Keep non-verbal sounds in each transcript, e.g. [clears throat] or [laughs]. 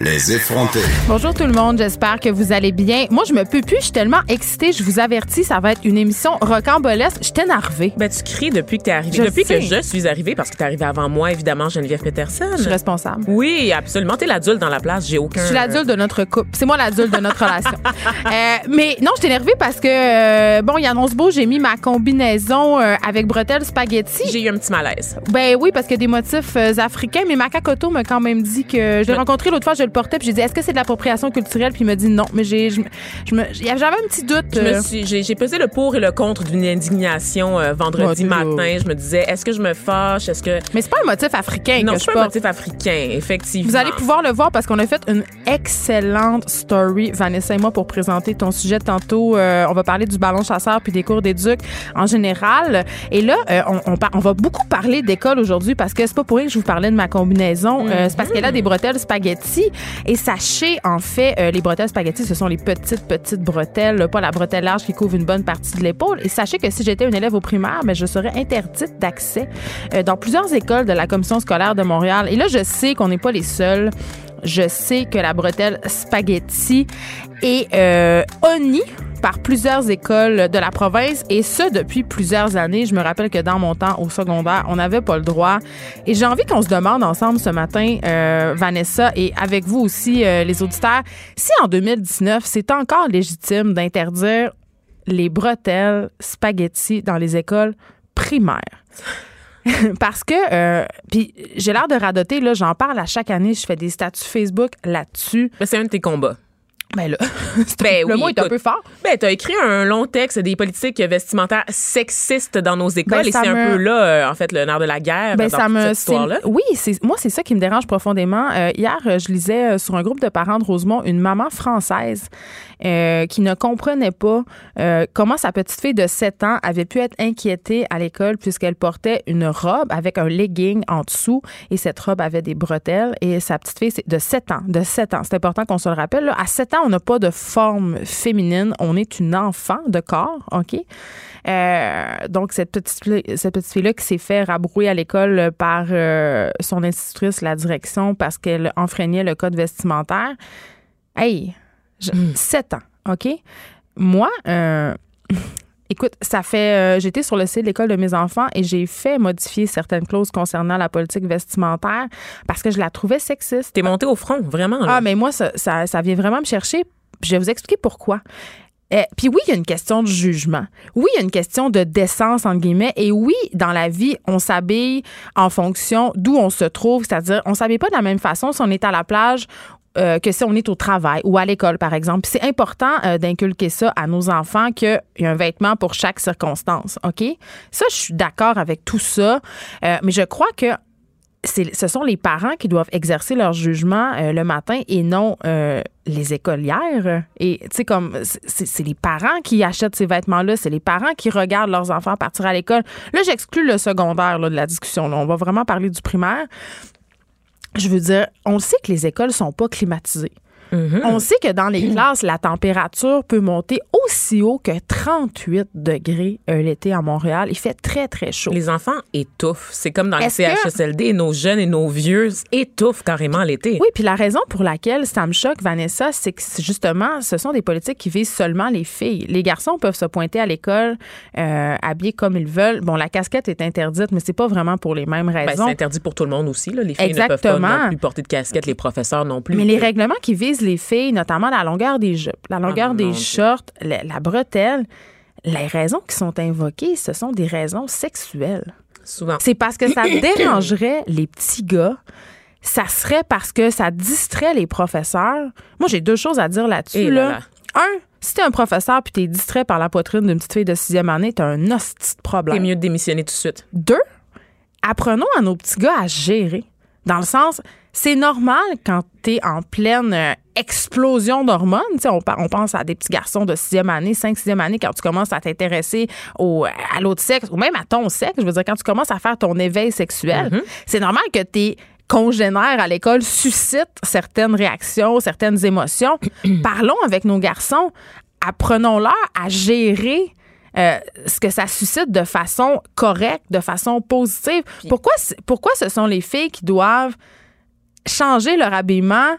Les effrontés. Bonjour tout le monde, j'espère que vous allez bien. Moi, je me peux plus, je suis tellement excitée, je vous avertis, ça va être une émission rocambolesque. Je suis énervée. Ben, tu cries depuis que t'es arrivée. Je depuis sais. que je suis arrivée, parce que t'es arrivée avant moi, évidemment, Geneviève Peterson. Je suis responsable. Oui, absolument. T'es l'adulte dans la place, j'ai aucun. Je suis l'adulte de notre couple. C'est moi l'adulte de notre relation. [laughs] Euh, mais non, je suis énervée parce que, euh, bon, il annonce beau, j'ai mis ma combinaison euh, avec bretelles spaghetti. J'ai eu un petit malaise. Ben oui, parce qu'il y a des motifs euh, africains, mais Macacoto m'a quand même dit que. Je l'ai rencontré l'autre fois, je le portais, puis j'ai dit, est-ce que c'est de l'appropriation culturelle? Puis il m'a dit non. Mais j'ai. J'avais un petit doute. Euh, j'ai, pesé le pour et le contre d'une indignation euh, vendredi Oh, matin. Je me disais, est-ce que je me fâche? Est-ce que. Mais c'est pas un motif africain Non, c'est pas un motif africain, effectivement. Vous allez pouvoir le voir parce qu'on a fait une excellente story, Vanessa et moi, pour présenter ton sujet tantôt. Euh, on va parler du ballon chasseur puis des cours d'éduc en général. Et là, euh, on, on, on va beaucoup parler d'école aujourd'hui parce que c'est pas pour rien que je vous parlais de ma combinaison. C'est parce qu'elle a des bretelles spaghetti. Et sachez, en fait, euh, les bretelles spaghetti, ce sont les petites, petites bretelles, pas la bretelle large qui couvre une bonne partie de l'épaule. Et sachez que si j'étais une élève au primaire, je serais interdite d'accès euh, dans plusieurs écoles de la commission scolaire de Montréal. Et là, je sais qu'on n'est pas les seuls. Je sais que la bretelle spaghetti est euh, par plusieurs écoles de la province et ce depuis plusieurs années. Je me rappelle que dans mon temps au secondaire, on n'avait pas le droit. Et j'ai envie qu'on se demande ensemble ce matin, euh, Vanessa, et avec vous aussi, euh, les auditeurs, si en 2019, c'est encore légitime d'interdire les bretelles spaghetti dans les écoles primaires. [laughs] Parce que, euh, puis j'ai l'air de radoter, là, j'en parle à chaque année, je fais des statuts Facebook là-dessus. Ben, c'est un de tes combats. Ben là, [laughs] Ben le oui, mot est un peu fort. Ben, t'as écrit un long texte des politiques vestimentaires sexistes dans nos écoles Ben, et c'est un peu là, euh, en fait, le nerf de la guerre Ben, dans ça toute me, cette histoire-là. oui, moi c'est ça qui me dérange profondément. Euh, hier, je lisais euh, sur un groupe de parents de Rosemont une maman française euh, qui ne comprenait pas euh, comment sa petite fille de 7 ans avait pu être inquiétée à l'école puisqu'elle portait une robe avec un legging en dessous et cette robe avait des bretelles et sa petite fille de 7 ans, de 7 ans. C'est important qu'on se le rappelle. À 7 ans, on n'a pas de forme féminine, on est une enfant de corps, OK? Euh, donc, cette petite, cette petite fille-là qui s'est fait rabrouer à l'école par son institutrice, la direction, parce qu'elle enfreignait le code vestimentaire. Hey, je- 7 ans, OK? Moi, euh, [laughs] écoute, ça fait. euh, J'étais sur le site de l'école de mes enfants et j'ai fait modifier certaines clauses concernant la politique vestimentaire parce que je la trouvais sexiste. T'es monté au front, vraiment. là. Ah, mais moi, ça, ça, ça vient vraiment me chercher. Je vais vous expliquer pourquoi. Euh, puis oui, il y a une question de jugement. Oui, il y a une question de décence, entre guillemets. Et oui, dans la vie, on s'habille en fonction d'où on se trouve. C'est-à-dire, on s'habille pas de la même façon si on est à la plage euh, que si on est au travail ou à l'école, par exemple. C'est important euh, d'inculquer ça à nos enfants qu'il y a un vêtement pour chaque circonstance, OK? Ça, je suis d'accord avec tout ça. Euh, mais je crois que ce sont les parents qui doivent exercer leur jugement le matin et non les écolières. Et tu sais, comme c'est les parents qui achètent ces vêtements-là, c'est les parents qui regardent leurs enfants partir à l'école. Là, j'exclus le secondaire de la discussion. On va vraiment parler du primaire. Je veux dire, on sait que les écoles sont pas climatisées. On sait que dans les [clears throat] classes, la température peut monter aussi haut que 38 degrés euh, l'été à Montréal. Il fait très, très chaud. Les enfants étouffent. C'est comme dans les que- CHSLD, nos jeunes et nos vieux étouffent carrément l'été. Oui, puis la raison pour laquelle ça me choque, Vanessa, c'est que justement, ce sont des politiques qui visent seulement les filles. Les garçons peuvent se pointer à l'école euh, habillés comme ils veulent. Bon, la casquette est interdite, mais c'est pas vraiment pour les mêmes Ben, raisons. c'est interdit pour tout le monde aussi. Là. Les filles ne peuvent pas non plus porter de casquette, les professeurs non plus. mais les règlements qui visent les filles, notamment la longueur des jupes, la longueur Ah, des shorts, la, la bretelle, les raisons qui sont invoquées, ce sont des raisons sexuelles. souvent. C'est parce que ça [coughs] dérangerait les petits gars. Ça serait parce que ça distrait les professeurs. Moi, j'ai deux choses à dire là-dessus. Et Là. là là. Un, si t'es un professeur puis t'es distrait par la poitrine d'une petite fille de sixième année, t'as un hostie de problème. C'est mieux de démissionner tout de suite. Deux, apprenons à nos petits gars à gérer. Dans le sens, c'est normal quand t'es en pleine euh, explosion d'hormones. Tu On, on pense à des petits garçons de sixième année, cinq, sixième année, quand tu commences à t'intéresser au, à l'autre sexe ou même à ton sexe. Je veux dire, quand tu commences à faire ton éveil sexuel, c'est normal que tes congénères à l'école suscitent certaines réactions, certaines émotions. [clears throat] Parlons avec nos garçons. Apprenons-leur à gérer euh, ce que ça suscite de façon correcte, de façon positive. Pourquoi, pourquoi ce sont les filles qui doivent changer leur habillement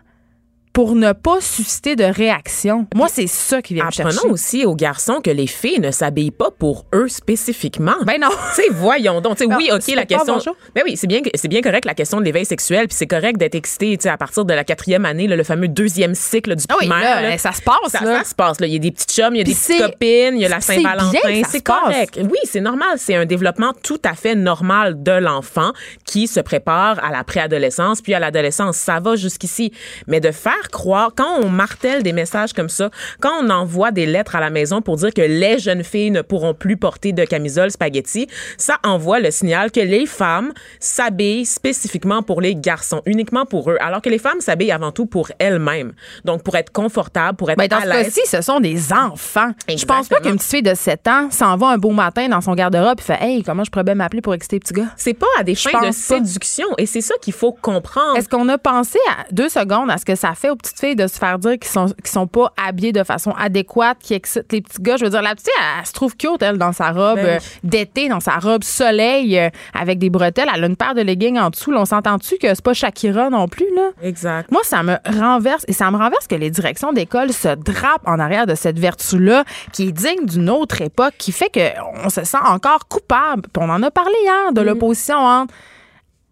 pour ne pas susciter de réaction? Moi, c'est ça qui vient me chercher. Apprenons aussi aux garçons que les filles ne s'habillent pas pour eux spécifiquement. Ben non. [laughs] Tu sais, voyons donc. Non, oui, OK, la question. Ben oui, c'est bien, c'est bien correct la question de l'éveil sexuel, puis c'est correct d'être excité, tu sais, à partir de la quatrième année, là, le fameux deuxième cycle du Ah oui, primaire. là, là. ça se passe, Ça, ça se passe. Là. Il y a des petites chums, il y a des petites copines, il y a la Saint-Valentin. C'est passe. correct. Oui, c'est normal. C'est un développement tout à fait normal de l'enfant qui se prépare à la préadolescence puis à l'adolescence. Ça va jusqu'ici. Mais de faire croire, quand on martèle des messages comme ça, quand on envoie des lettres à la maison pour dire que les jeunes filles ne pourront plus porter de camisole spaghetti, ça envoie le signal que les femmes s'habillent spécifiquement pour les garçons, uniquement pour eux, alors que les femmes s'habillent avant tout pour elles-mêmes. Donc, pour être confortables, pour être Ben, dans à ce l'aise. cas-ci, ce sont des enfants. Je pense pas Exactement. qu'une petite fille de 7 ans s'en va un beau matin dans son garde-robe et fait Hey, comment je pourrais bien m'appeler pour exciter les petits gars? C'est pas à des fins de pas. séduction. Et c'est ça qu'il faut comprendre. Est-ce qu'on a pensé à deux secondes à ce que ça fait aux petites filles de se faire dire qu'ils sont, qu'ils sont pas habillées de façon adéquate, qui excitent les petits gars? Je veux dire, la petite, elle, elle se trouve cute, elle, dans sa robe Ben euh, d'été, dans sa robe soleil, euh, avec des bretelles. Elle a une paire de leggings en dessous. Là, on s'entend-tu que c'est pas Shakira non plus, là? Exact. Moi, ça me renverse et ça me renverse que les directions d'école se drapent en arrière de cette vertu-là qui est digne d'une autre époque, qui fait qu'on se sent encore coupable. Puis on en a parlé hier de l'opposition entre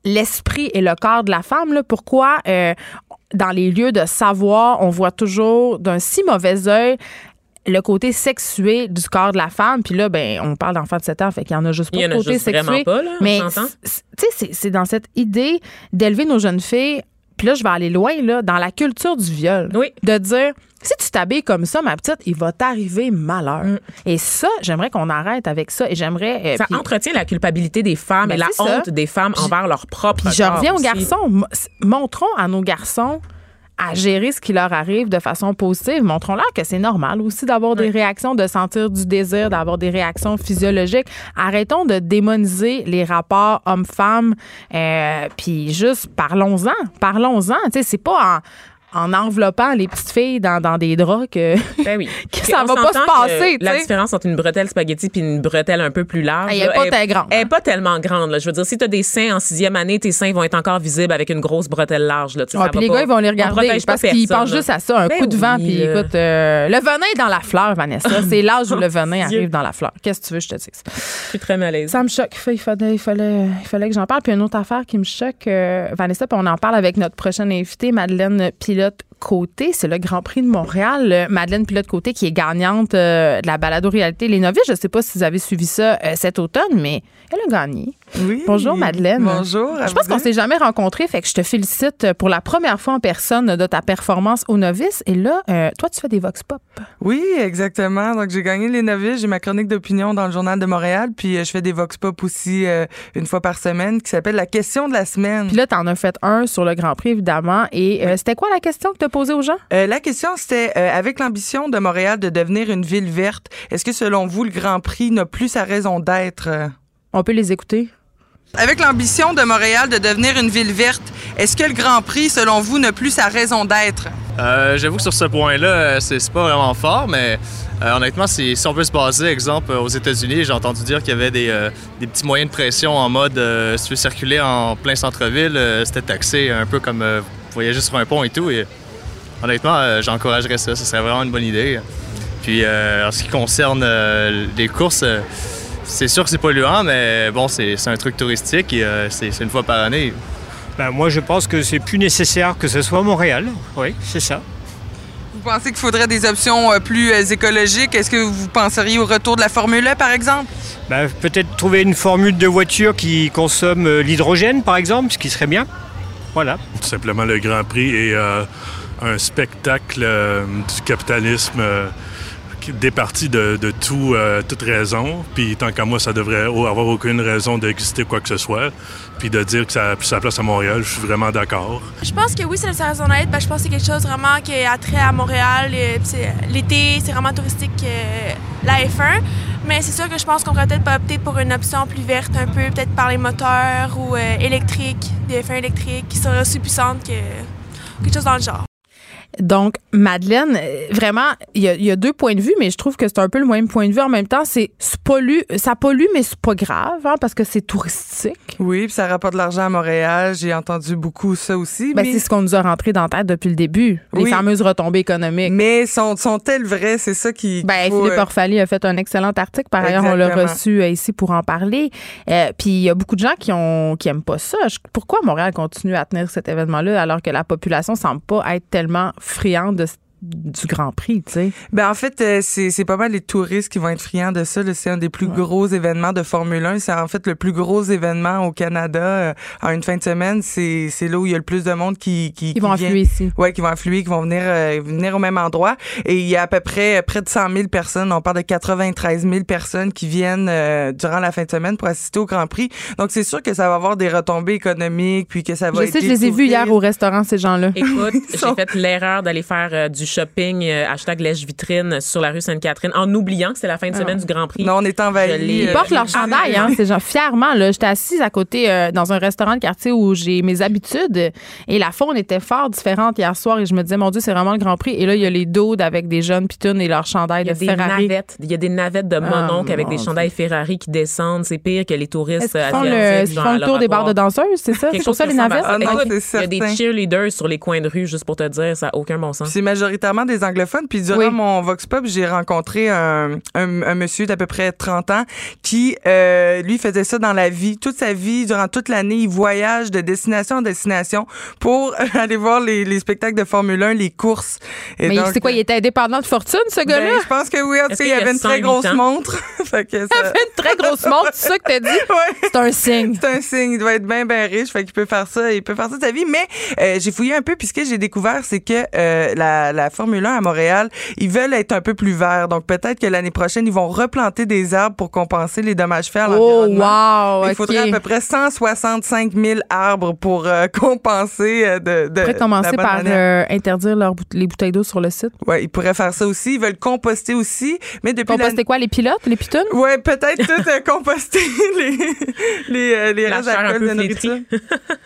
l'esprit et le corps de la femme. Là. Pourquoi, euh, dans les lieux de savoir, on voit toujours d'un si mauvais œil le côté sexué du corps de la femme. Puis là, ben, on parle d'enfants de 7 ans, fait qu'il y en a juste pas Il y de en a côté juste sexué. pas, là, Mais, tu sais, c'est dans cette idée d'élever nos jeunes filles. Puis là, je vais aller loin, là, dans la culture du viol. Oui. De dire, si tu t'habilles comme ça, ma petite, il va t'arriver malheur. Et ça, j'aimerais qu'on arrête avec ça. Et j'aimerais. euh, Ça entretient la culpabilité des femmes Ben, et la ça. honte des femmes envers leur propre je reviens aux garçons. Montrons à nos garçons à gérer ce qui leur arrive de façon positive. Montrons-leur que c'est normal aussi d'avoir des réactions, de sentir du désir, d'avoir des réactions physiologiques. Arrêtons de démoniser les rapports hommes-femmes. euh, Puis juste parlons-en. Parlons-en. Tu sais, c'est pas en, en enveloppant les petites filles dans, dans des draps que, Ben oui. [laughs] que ça va pas se passer. La différence entre une bretelle spaghetti puis une bretelle un peu plus large. Elle est là, pas très grande, Elle est pas tellement grande. Là. Je veux dire, si tu as des seins en sixième année, tes seins vont être encore visibles avec une grosse bretelle large. Là. Tu sais, puis les pas- gars, ils vont les regarder parce qu'ils pensent juste à ça, un Ben coup de vent. Puis écoute, euh, le venin est dans la fleur, Vanessa. [laughs] C'est l'âge où le venin arrive dans la fleur. Qu'est-ce que tu veux, je te dise? Je suis très malaise. Ça me choque. Il fallait, il fallait, il fallait que j'en parle. Puis une autre affaire qui me choque, euh, Vanessa, puis on en parle avec notre prochaine invitée, Madeleine pilote Pilote-Côté. C'est le Grand Prix de Montréal. Euh, Madeleine Pilote-Côté qui est gagnante euh, de la balado-réalité Les Novices. Je ne sais pas si vous avez suivi ça euh, cet automne, mais elle a gagné. Oui. Bonjour, Madeleine. Bonjour. Je pense qu'on s'est jamais rencontrés, fait que je te félicite pour la première fois en personne de ta performance aux novices. Et là, euh, toi, tu fais des vox pop. Oui, exactement. Donc, j'ai gagné les novices. J'ai ma chronique d'opinion dans le Journal de Montréal. Puis, je fais des vox pop aussi une fois par semaine qui s'appelle La question de la semaine. Puis là, t'en as fait un sur le Grand Prix, évidemment. Et c'était quoi la question que tu as posée aux gens? Euh, la question, c'était euh, avec l'ambition de Montréal de devenir une ville verte, est-ce que selon vous, le Grand Prix n'a plus sa raison d'être? On peut les écouter. Avec l'ambition de Montréal de devenir une ville verte, est-ce que le Grand Prix, selon vous, n'a plus sa raison d'être? Euh, J'avoue que sur ce point-là, c'est pas vraiment fort, mais euh, honnêtement, si, si on peut se baser, exemple, aux États-Unis, j'ai entendu dire qu'il y avait des, euh, des petits moyens de pression en mode euh, si tu veux circuler en plein centre-ville, euh, c'était taxé un peu comme euh, voyager sur un pont et tout. Et honnêtement, euh, j'encouragerais ça, ce serait vraiment une bonne idée. Puis euh, en ce qui concerne euh, les courses, c'est sûr que c'est polluant, mais bon, c'est c'est un truc touristique et euh, c'est une fois par année. Ben, moi, je pense que c'est plus nécessaire que ce soit à Montréal. Oui, c'est ça. Vous pensez qu'il faudrait des options euh, plus euh, écologiques? Est-ce que vous penseriez au retour de la Formule 1, par exemple? Ben, Peut-être trouver une formule de voiture qui consomme euh, l'hydrogène, par exemple, ce qui serait bien. Voilà. Tout simplement, le Grand Prix euh, un spectacle euh, du capitalisme euh, départi de, tout, euh, toute raison. Puis tant qu'à moi, ça devrait avoir aucune raison d'exister quoi que ce soit. Puis de dire que ça a plus sa place à Montréal, je suis vraiment d'accord. Je pense que oui, c'est sa raison d'être. Je pense que c'est quelque chose vraiment qui a trait à Montréal. L'été, c'est vraiment touristique euh, la F1. Mais c'est sûr que je pense qu'on pourrait peut-être opter pour une option plus verte un peu, peut-être par les moteurs ou électriques, des F1 électriques qui seraient aussi puissantes que quelque chose dans le genre. Donc, Madeleine, euh, vraiment, il y, a- il y a deux points de vue, mais je trouve que c'est un peu le même point de vue. En même temps, c'est pollue, ça pollue, mais c'est pas grave, hein, parce que c'est touristique. Oui, puis ça rapporte de l'argent à Montréal. J'ai entendu beaucoup ça aussi. Ben, mais c'est ce qu'on nous a rentré dans la tête depuis le début, les fameuses retombées économiques. mais sont, sont-elles vraies? C'est ça qui. Ben, faut, Philippe euh, Orphalie a fait un excellent article. Par ailleurs, on l'a reçu euh, ici pour en parler. Euh, Puis il y a beaucoup de gens qui ont qui aiment pas ça. Pourquoi Montréal continue à tenir cet événement-là alors que la population semble pas être tellement friande de, du Grand Prix, tu sais? Ben en fait, euh, c'est c'est pas mal les touristes qui vont être friands de ça. là. C'est un des plus gros événements de Formule 1. C'est en fait le plus gros événement au Canada euh, en une fin de semaine. C'est c'est là où il y a le plus de monde qui qui, Ils vont vient- affluer ici. Ouais, qui vont affluer, qui vont venir euh, venir au même endroit. Et il y a à peu près euh, près de 100 000 personnes. On parle de 93 000 personnes qui viennent euh, durant la fin de semaine pour assister au Grand Prix. Donc c'est sûr que ça va avoir des retombées économiques, puis que ça va Je sais, je les ai vus hier au restaurant, ces gens-là. Écoute, [laughs] j'ai fait l'erreur d'aller faire euh, du shopping, euh, hashtag lèche-vitrine sur la rue Sainte-Catherine, en oubliant que c'était la fin de semaine du Grand Prix. Non, on est Je envahi. l'ai- Ils Euh, portent leur chandail, hein, ces gens. Fièrement, là. J'étais assise à côté euh, dans un restaurant de quartier où j'ai mes habitudes et la faune était fort différente hier soir et je me disais, mon Dieu, c'est vraiment le Grand Prix. Et là, il y a les doudes avec des jeunes pitounes et leur chandail Il y a de des Ferrari. navettes, il y a des navettes de Ah, mononcle avec des chandails Ferrari qui descendent. C'est pire que les touristes asiatiques, genre font le tour des bars de danseuses, c'est ça? C'est pour ça les navettes? Ah c'est il y a des cheerleaders sur les coins de rue, juste pour te dire, ça n'a aucun bon sens. C'est majoritairement des anglophones. Puis durant Oui. mon Vox Pop, j'ai rencontré un, un, un monsieur d'à peu près 30 ans qui, euh, lui, faisait ça dans la vie. Toute sa vie, durant toute l'année, il voyage de destination en destination pour [laughs] aller voir les, les spectacles de Formule 1, les courses. Et Mais c'est quoi, il était indépendant de fortune, ce ben, gars-là? je pense que oui. En tout cas, il qu'il avait une très 108 grosse montre. [laughs] fait que ça- Il fait une très grosse montre, c'est ça que t'as dit? [laughs] Ouais. C'est un signe. C'est un signe. Il doit être bien, bien riche. Fait qu'il peut faire ça. Il peut faire ça de sa vie. Mais euh, j'ai fouillé un peu. Puis ce que j'ai découvert, c'est que euh, la, la Formule 1 à Montréal, ils veulent être un peu plus verts. Donc peut-être que l'année prochaine, ils vont replanter des arbres pour compenser les dommages faits à Oh, l'environnement. wow! Il faudrait à peu près 165 000 arbres pour euh, [laughs] compenser euh, de, de pourrait commencer la bonne par euh, interdire leurs boute- les bouteilles d'eau sur le site? Ouais, ils pourraient faire ça aussi. Ils veulent composter aussi. Mais depuis Composter quoi, les pilotes, les pitounes? Ouais, peut-être tout euh, composter [laughs] les les euh, les restes de nourriture.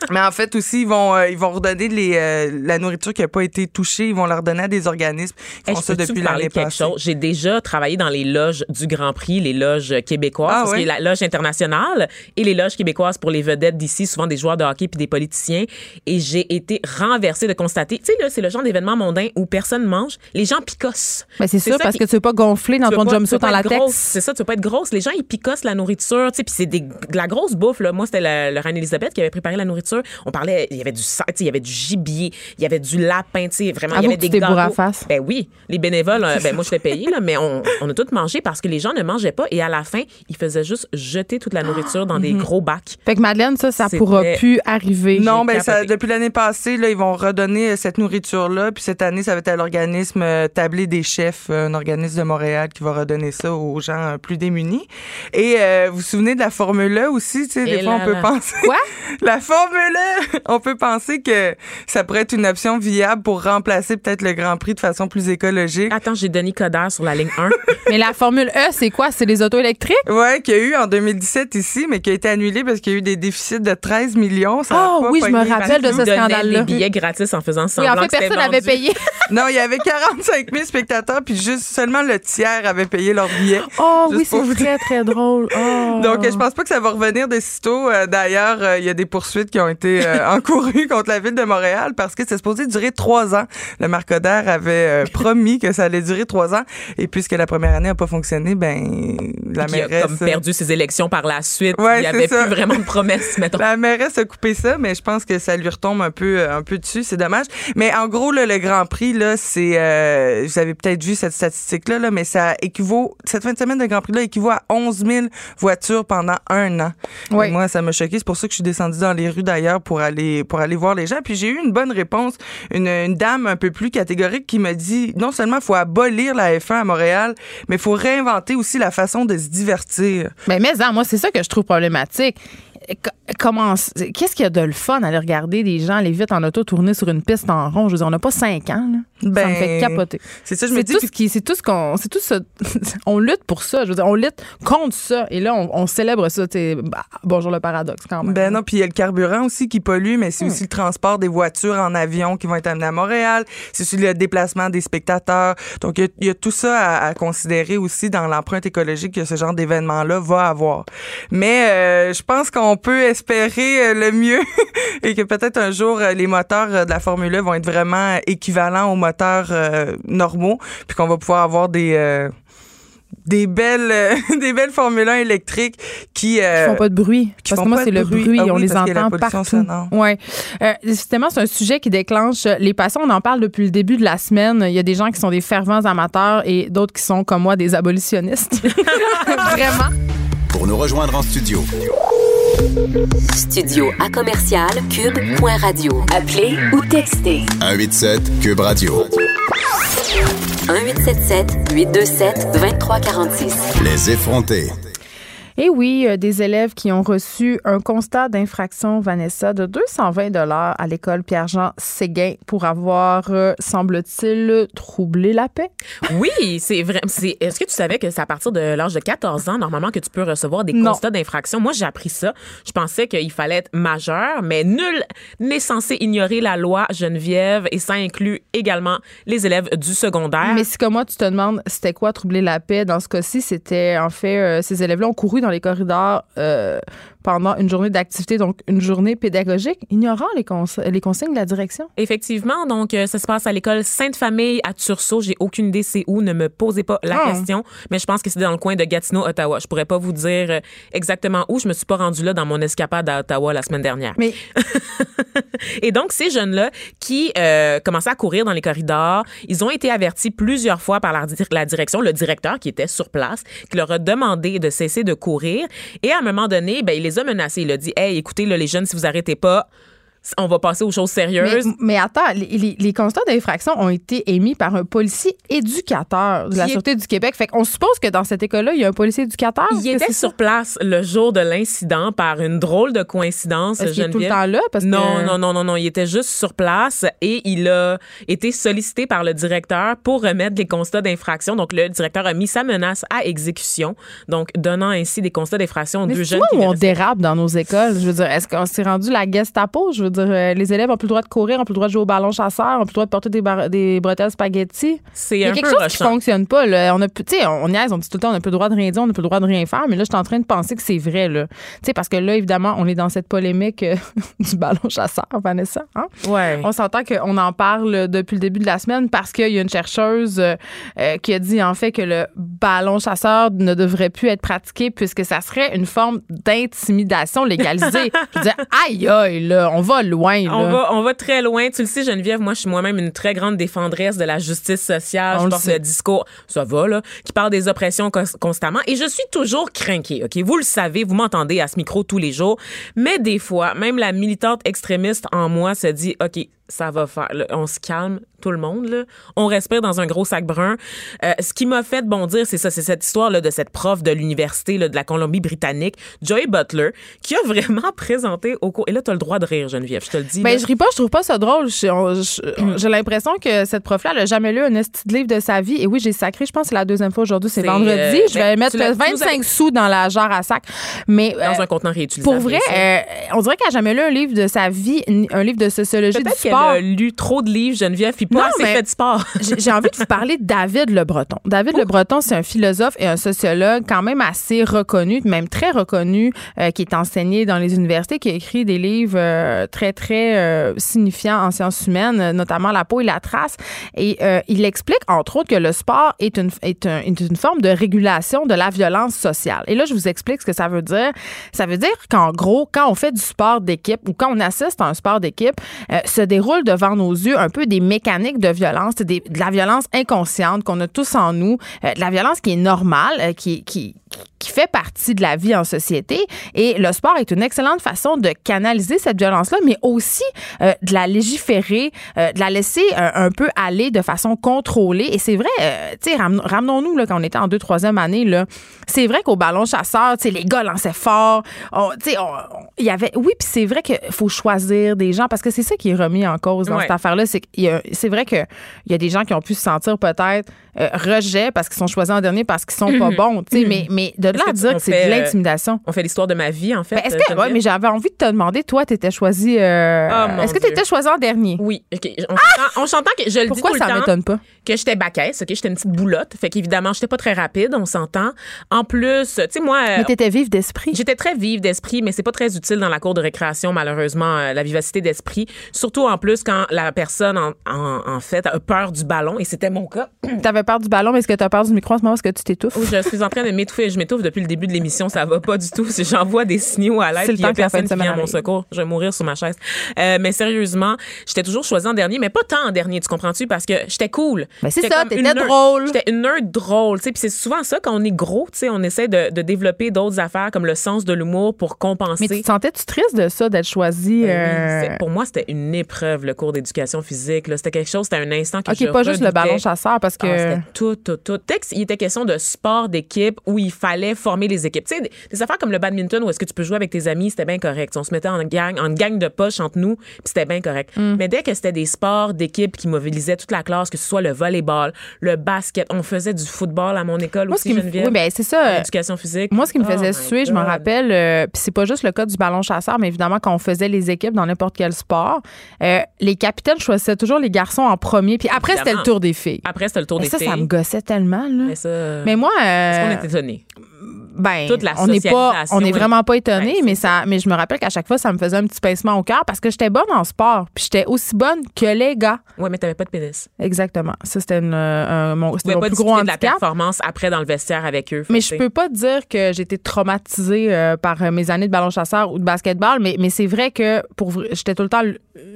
Mais en fait aussi ils vont euh, ils vont redonner les euh, la nourriture qui a pas été touchée, ils vont leur donner à des organismes qui Hey, font ça depuis l'année de quelque passée? chose? J'ai déjà travaillé dans les loges du Grand Prix, les loges québécoises, Ah parce ouais? qu'il y a la loge internationale et les loges québécoises pour les vedettes d'ici, souvent des joueurs de hockey puis des politiciens. Et j'ai été renversée de constater, tu sais, là, c'est le genre d'événement mondain où personne mange, les gens picossent. Ben, c'est sûr, ça parce qui- que tu veux pas gonfler dans ton jumpsuit en latex. grosse, C'est ça, tu veux pas être grosse. Les gens, ils picossent la nourriture, tu sais, puis c'est de la grosse bouffe, là. Moi, c'était la, la reine Elisabeth qui avait préparé la nourriture. On parlait, il y avait du sa- tu sais, il y avait du gibier, il y avait du lapin, tu sais, vraiment, il y avait des bourré à face. Ben oui, les bénévoles, euh, ben moi, je l'ai payé, là, mais on, on a tout mangé parce que les gens ne mangeaient pas et à la fin, ils faisaient juste jeter toute la nourriture dans des gros bacs. Fait que Madeleine, ça, ça pourra plus arriver. Non, ben ça, depuis l'année passée, là, ils vont redonner euh, cette nourriture-là. Puis cette année, ça va être à l'organisme euh, Tablé des chefs, un organisme de Montréal qui va redonner ça aux gens euh, plus démunis. Et euh, vous vous souvenez de la Formule 1 aussi, tu sais, des fois, là on peut là. penser... Quoi? [laughs] La Formule 1! On peut penser que ça pourrait être une option viable pour remplacer peut-être le Grand Prix de façon plus écologique. Attends, j'ai Denis Coderre sur la ligne 1. [laughs] Mais la Formule E, c'est quoi? C'est les autos électriques? Ouais, qu'il y a eu en 2017 ici, mais qui a été annulé parce qu'il y a eu des déficits de 13 millions. Ça Ah pas oui, je me rappelle de ce scandale-là. des billets gratis en faisant Oui, semblant en fait, personne n'avait payé. [laughs] Non, il y avait 45 000 spectateurs, puis juste seulement le tiers avait payé leur billet. Oh oui, c'est très, très drôle. [laughs] Oh. Donc, je pense pas que ça va revenir de sitôt. Euh, D'ailleurs, euh, il y a des poursuites qui ont été euh, encourues contre la ville de Montréal parce que c'est supposé durer trois ans. Le Avait euh, [laughs] promis que ça allait durer trois ans. Et puisque la première année n'a pas fonctionné, ben la Qui a mairesse... comme perdu ses élections par la suite. Ouais, Il n'y c'est avait ça. plus vraiment de promesses, [laughs] mettons. La mairesse a coupé ça, mais je pense que ça lui retombe un peu, un peu dessus. C'est dommage. Mais en gros, là, le Grand Prix, là, c'est, euh, vous avez peut-être vu cette statistique-là, là, mais ça équivaut, cette fin de semaine de Grand Prix-là équivaut à 11 000 voitures pendant un an. Oui. Et moi, ça m'a choqué. C'est pour ça que je suis descendue dans les rues d'ailleurs pour aller, pour aller voir les gens. Puis j'ai eu une bonne réponse. Une, une dame un peu plus catégorique qui m'a dit, non seulement il faut abolir la F1 à Montréal, mais il faut réinventer aussi la façon de se divertir. Mais, mais hein, moi, c'est ça que je trouve problématique. Co- Comment, qu'est-ce qu'il y a de le fun à aller regarder des gens aller vite en auto tourner sur une piste en rond? Je veux dire, on n'a pas cinq ans, là. ça me Ben, fait capoter. C'est ça, je me dis. tout ce qui, c'est tout ce qu'on, c'est tout ça. [laughs] on lutte pour ça. Je veux dire, on lutte contre ça. Et là, on, on célèbre ça. bah, bonjour le paradoxe, quand même. Ben non, puis il y a le carburant aussi qui pollue, mais Hmm. c'est aussi le transport des voitures en avion qui vont être amenées à Montréal. C'est aussi le déplacement des spectateurs. Donc, il y a, il y a tout ça à, à considérer aussi dans l'empreinte écologique que ce genre d'événement-là va avoir. Mais euh, je pense qu'on peut espérer euh, le mieux [laughs] et que peut-être un jour, euh, les moteurs euh, de la Formule 1 vont être vraiment équivalents aux moteurs euh, normaux, puis qu'on va pouvoir avoir des... euh, des belles euh, [laughs] des belles Formule 1 électriques qui euh, Qui font pas de bruit. qui Parce que moi, c'est le bruit. bruit. Ah on oui, les a la entend partout. sonore. Ouais. Euh, justement, c'est un sujet qui déclenche les passions. On en parle depuis le début de la semaine. Il y a des gens qui sont des fervents amateurs et d'autres qui sont, comme moi, des abolitionnistes. [laughs] Vraiment. Pour nous rejoindre en studio, Studio à commercial cube.radio. Appelez ou textez 187 Cube Radio. 1877 827 2346. Les effrontés. Et oui, euh, des élèves qui ont reçu un constat d'infraction, Vanessa, de 220 dollars à l'école Pierre-Jean Séguin pour avoir, euh, semble-t-il, troublé la paix. Oui, c'est vrai. c'est- Est-ce que tu savais que c'est à partir de l'âge de 14 ans, normalement, que tu peux recevoir des Non. constats d'infraction? Moi, j'ai appris ça. Je pensais qu'il fallait être majeur, mais nul n'est censé ignorer la loi Geneviève et ça inclut également les élèves du secondaire. Mais si comme moi, tu te demandes c'était quoi troubler la paix, dans ce cas-ci, c'était en fait, euh, ces élèves-là ont couru dans les corridors euh, pendant une journée d'activité, donc une journée pédagogique, ignorant les, cons- les consignes de la direction. Effectivement, donc euh, ça se passe à l'école Sainte-Famille à Tursault. J'ai aucune idée c'est où, ne me posez pas la Ah. question, mais je pense que c'est dans le coin de Gatineau, Ottawa. Je pourrais pas vous dire euh, exactement où. Je me suis pas rendue là dans mon escapade à Ottawa la semaine dernière. Mais [laughs] Et donc, ces jeunes-là qui euh, commençaient à courir dans les corridors, ils ont été avertis plusieurs fois par la, dir- la direction, le directeur qui était sur place, qui leur a demandé de cesser de courir. Et à un moment donné, ben, il les a menacés. Il a dit, hey, écoutez, là, les jeunes, si vous arrêtez pas, on va passer aux choses sérieuses. mais attends, les, les- les constats d'infraction ont été émis par un policier éducateur de la est- Sûreté du Québec. Fait qu'on suppose que dans cette école-là, il y a un policier éducateur. Il était sur place le jour de l'incident par une drôle de coïncidence. Est-ce est tout le temps là? Parce que- Non, non, non, non, non. Il était juste sur place et il a été sollicité par le directeur pour remettre les constats d'infraction. Donc, le directeur a mis sa menace à exécution, donc donnant ainsi des constats d'infraction aux deux c'est jeunes. toi qui où on dérape dans nos écoles? Je veux dire, est-ce qu'on s'est rendu la Gestapo? Je veux dire, euh, les élèves ont plus le droit de courir, ont plus le droit de jouer au ballon chasseur, ont plus le droit de porter des, bretelles spaghetti. C'est Il y a un quelque peu chose qui rushant. fonctionne pas. Là. On a, tu sais, on niaise, on dit tout le temps, on n'a plus le droit de rien dire, on n'a plus le droit de rien faire. Mais là, je suis en train de penser que c'est vrai. Là. Tu sais, parce que là, évidemment, on est dans cette polémique euh, [laughs] du ballon chasseur, Vanessa. Hein? Ouais. On s'entend qu'on en parle depuis le début de la semaine parce qu'il y a une chercheuse euh, qui a dit en fait que le ballon chasseur ne devrait plus être pratiqué puisque ça serait une forme d'intimidation légalisée. [laughs] je veux dire, aïe aïe, là, on va loin. Là. On va, on va très loin. Tu le sais, Geneviève, moi, je suis moi-même une très grande défendresse de la justice sociale. On je porte le discours, ça va, là, qui parle des oppressions cons- constamment. Et je suis toujours craquée, OK? Vous le savez, vous m'entendez à ce micro tous les jours. Mais des fois, même la militante extrémiste en moi se dit, OK, ça va faire. là, on se calme, tout le monde. Là. On respire dans un gros sac brun. Euh, ce qui m'a fait bondir, c'est ça, c'est cette histoire là, de cette prof de l'université là, de la Colombie-Britannique, Joy Butler, qui a [laughs] vraiment présenté au cours. Et là, tu as le droit de rire, Geneviève, je te le dis. Ben, là. je ris pas, je trouve pas ça drôle. [clears throat] J'ai l'impression que cette prof-là, elle a jamais lu un esti de livre de sa vie. Et oui, j'ai sacré, je pense que c'est la deuxième fois aujourd'hui, c'est vendredi. euh, je vais ben, mettre tu l'as- tu nous 25 avais- sous dans la jarre à sac. Mais dans euh, un contenant réutilisable. pour vrai, on dirait qu'elle a jamais lu un livre de sa vie, un livre de sociologie du sport. Sport. Elle a lu trop de livres, Geneviève, puis pas assez fait de sport. [laughs] J'ai envie de vous parler de David Le Breton. David Le Breton, c'est un philosophe et un sociologue quand même assez reconnu, même très reconnu, euh, qui est enseigné dans les universités, qui a écrit des livres euh, très, très euh, signifiants en sciences humaines, euh, notamment La peau et la trace. Et euh, il explique, entre autres, que le sport est une, est, un- est une forme de régulation de la violence sociale. Et là, je vous explique ce que ça veut dire. Ça veut dire qu'en gros, quand on fait du sport d'équipe ou quand on assiste à un sport d'équipe, euh, se déroule devant nos yeux un peu des mécaniques de violence, de la violence inconsciente qu'on a tous en nous, euh, de la violence qui est normale, euh, qui, qui, qui fait partie de la vie en société. Et le sport est une excellente façon de canaliser cette violence-là, mais aussi euh, de la légiférer, euh, de la laisser euh, un peu aller de façon contrôlée. Et c'est vrai, euh, tu sais, ram- ramenons-nous là, quand on était en deux, troisième année, là, c'est vrai qu'au ballon chasseur, tu sais, les gars lançaient fort. Tu sais, il y avait, oui, puis c'est vrai qu'il faut choisir des gens parce que c'est ça qui est remis en cause dans Ouais. cette affaire-là. C'est c'est vrai qu'il y a des gens qui ont pu se sentir peut-être euh, rejet parce qu'ils sont choisis en dernier parce qu'ils sont pas bons, tu sais, mais, mais de là à dire que c'est de l'intimidation. On fait l'histoire de ma vie, en fait. Ben, est-ce que, ouais, mais j'avais envie de te demander, toi, tu étais choisi. euh, mon est-ce que tu étais choisi en dernier? Oui, OK. On s'entend- que je le Pourquoi dis tout ça m'étonne pas? que j'étais bacaisse, OK, j'étais une petite boulotte, fait qu'évidemment, j'étais pas très rapide, on s'entend. En plus, tu sais moi euh, Mais t'étais vive d'esprit. J'étais très vive d'esprit, mais c'est pas très utile dans la cour de récréation, malheureusement, la vivacité d'esprit. Surtout en plus quand la personne, en, en, en fait, a peur du ballon, et c'était mon cas. [clears throat] T'avais peur du ballon, mais est-ce que t'as peur du micro en ce moment? Est-ce que tu t'étouffes? Où je suis en train de m'étouffer. Je m'étouffe depuis le début de l'émission. Ça va pas du tout. Si [laughs] J'envoie des signaux à l'aide. C'est le il y a temps personne qui vient à mon secours. Je vais mourir sur ma chaise. Euh, mais sérieusement, j'étais toujours choisie en dernier, mais pas tant en dernier. Tu comprends-tu? Parce que j'étais cool. Mais c'est J'étais ça, t'étais drôle. J'étais une nerd drôle. tu. Puis c'est souvent ça quand on est gros. tu On essaie de, de développer d'autres affaires comme le sens de l'humour pour compenser. Mais tu sentais-tu triste de ça, d'être choisi? Ben oui, euh, c'est- pour moi, c'était une épreuve, le cours d'éducation physique. C'était quelque chose, c'était un instant que je OK, pas juste le ballon chasseur, parce que. Ah, c'était tout, tout, tout. Dès qu'il était question de sport d'équipe où il fallait former les équipes. Tu sais, des, des affaires comme le badminton où est-ce que tu peux jouer avec tes amis, c'était bien correct. On se mettait en gang, en gang de poche entre nous, puis c'était bien correct. Mm. Mais dès que c'était des sports d'équipe qui mobilisaient toute la classe, que ce soit le volleyball, le basket, on faisait du football à mon école Moi, ce aussi, qui me- Geneviève. oui, ben, c'est ça. L'éducation physique. Moi, ce qui me Oh faisait my suer, je me rappelle, euh, puis c'est pas juste le cas du ballon chasseur, mais évidemment, quand on faisait les équipes dans n'importe quel sport, euh, les capitaines choisissaient toujours les garçons en premier, puis après, c'était le tour des filles. Après, c'était le tour des ça, filles. Ça me gossait tellement, là. Mais ça, Mais moi, euh, est-ce qu'on est étonné? Ben, toute la on n'est pas, on n'est vraiment pas étonné, Ouais, c'est mais ça, mais je me rappelle qu'à chaque fois, ça me faisait un petit pincement au cœur parce que j'étais bonne en sport, puis j'étais aussi bonne que les gars. Ouais, mais t'avais pas de pénis. Exactement. Ça, c'était euh, un- mon, mon pas plus gros de la handicap. performance après dans le vestiaire avec eux. Mais je peux pas dire que été traumatisée euh, par euh, mes années de ballon chasseur ou de basketball, mais, mais c'est vrai que pour j'étais tout le temps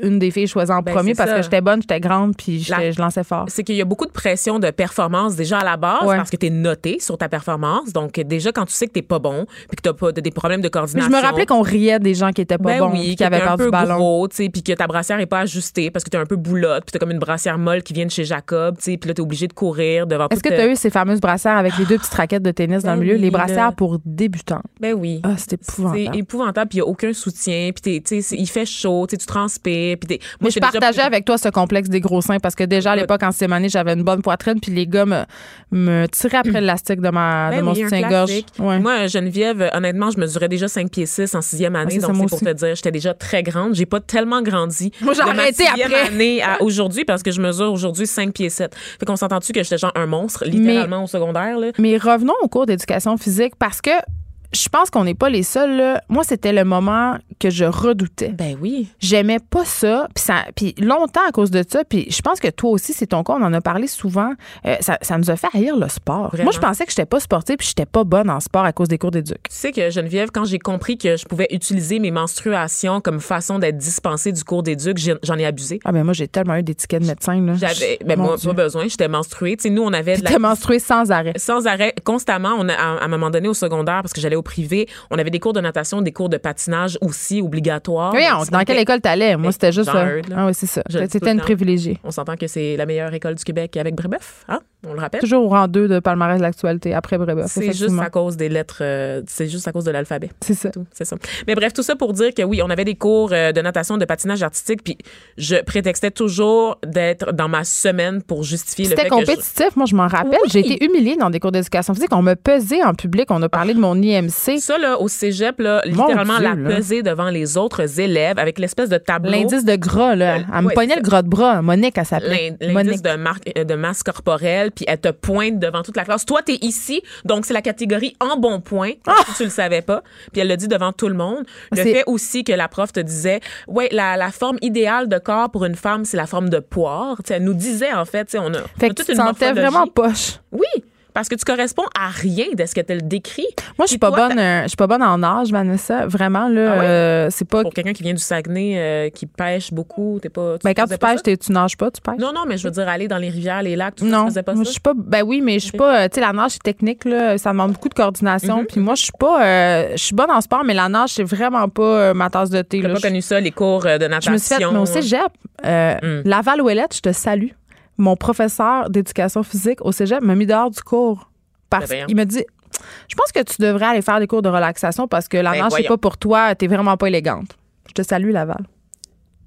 une des filles choisies en Ben, premier parce ça. que j'étais bonne, j'étais grande, puis j'étais- La- je lançais fort. c'est qu'il y a beaucoup de pression de performance déjà à la base Ouais. parce que tu es noté sur ta performance. Donc, déjà, quand tu sais que tu pas bon puis que tu pas de- des problèmes de Mais coordination. je me rappelais qu'on riait des gens qui étaient pas ben bons, oui, qui avaient t'es un peur peu du ballon. tu sais, puis que ta brassière est pas ajustée parce que tu es un peu boulotte, puis tu comme une brassière molle qui vient de chez Jacob, tu sais, puis là tu es obligé de courir devant Est-ce que toute- tu as eu ces fameuses brassières avec les deux petites raquettes de tennis dans Ben le milieu, oui, les brassières pour débutants? Ben oui. Ah, c'était épouvantable. C'est épouvantable, puis il n'y a aucun soutien, puis t'es- tu sais, c'est- il fait chaud, tu transpires, puis t'es- Mais Moi, je déjà- partageais avec toi ce complexe des gros seins parce que déjà à l'époque, en sixième année, j'avais une bonne poitrine, puis les gars me, me tiraient après [clears throat] l'élastique de, ma, Ben de mon oui, un soutien-gorge. Ouais. Moi, Geneviève, honnêtement, je mesurais déjà 5 pieds 6 en sixième année. c'est ça, donc, c'est pour te dire, j'étais déjà très grande. J'ai pas tellement grandi. Moi, j'ai arrêté après. année à aujourd'hui parce que je mesure aujourd'hui 5 pieds 7. Fait qu'on s'entend-tu que j'étais genre un monstre, littéralement au secondaire, là? Mais revenons au cours d'éducation physique parce que je pense qu'on n'est pas les seuls. là. Moi, c'était le moment que je redoutais. Ben oui. J'aimais pas ça, puis ça, puis longtemps à cause de ça. Puis je pense que toi aussi, c'est ton cas. On en a parlé souvent. Euh, ça, ça nous a fait haïr le sport. Vraiment. Moi, je pensais que j'étais pas sportive, puis j'étais pas bonne en sport à cause des cours d'éduc. Tu sais que Geneviève, quand j'ai compris que je pouvais utiliser mes menstruations comme façon d'être dispensée du cours d'éduc, j'en ai abusé. Ah ben moi, j'ai tellement eu d'étiquettes de médecin. J'avais, ben Mon moi, Dieu. pas besoin, j'étais menstruée. Tu sais, nous, on avait de la menstruée sans arrêt. sans arrêt, constamment. On a, à, à un moment donné, au secondaire, parce que j'allais au privé, on avait des cours de natation, des cours de patinage aussi obligatoires. Oui, on- dans quelle école t'allais? Moi, c'était juste. Euh. Ah oui, c'est ça. C'était une privilégiée. On s'entend que c'est la meilleure école du Québec avec Brébeuf. Hein? On le rappelle? Toujours au rang 2 de palmarès de l'actualité, après Brébeuf. C'est juste à cause des lettres, euh, c'est juste à cause de l'alphabet. C'est ça. C'est ça. Mais bref, tout ça pour dire que oui, on avait des cours euh, de natation, de patinage artistique, puis je prétextais toujours d'être dans ma semaine pour justifier le C'était fait que je- compétitif, moi je m'en rappelle. Oui. J'ai été humiliée dans des cours d'éducation physique. On me pesait en public, on a parlé de mon IMC. Ça, là, au cégep, là, littéralement, Dieu, la là. peser devant les autres élèves avec l'espèce de tableau. L'indice de gras, là. Elle me pognait le gras de bras. Monique, elle s'appelait. L'indice euh, de masse corporelle, puis elle te pointe devant toute la classe. Toi, t'es ici, donc c'est la catégorie en bon point, si tu le savais pas. Puis elle le dit devant tout le monde. Le Ah! Fait aussi que la prof te disait, ouais, la, la forme idéale de corps pour une femme, c'est la forme de poire. Tu sais, elle nous disait, en fait, on a, on Fait a que toute tu une sentais vraiment poche. Oui, parce que tu corresponds à rien de ce que tu décrit. Moi, je suis pas toi, bonne, euh, je suis pas bonne en âge, Vanessa. Vraiment, là, Ah ouais? euh, c'est pas. Pour quelqu'un qui vient du Saguenay, euh, qui pêche beaucoup, t'es pas. Ben, quand tu pêches, ça? tu nages pas, tu pêches. Non, non, mais je veux dire, aller dans les rivières, les lacs, tout ça, Non, tu faisais pas moi, ça? je suis pas. Ben oui, mais je suis pas. Tu sais, la nage, c'est technique, là. Ça demande beaucoup de coordination. Mhm. Puis moi, je suis pas. je suis bonne en sport, mais la nage, c'est vraiment pas ma tasse de thé. T'as pas Je- connu ça, les cours de Je natation. me suis fait. Mais au cégep, Mm. Laval Ouellette, je te salue. Mon professeur d'éducation physique au cégep m'a mis dehors du cours. Parce qu'il me dit Je pense que tu devrais aller faire des cours de relaxation parce que la Ben nage, c'est pas pour toi. T'es vraiment pas élégante. Je te salue, Laval.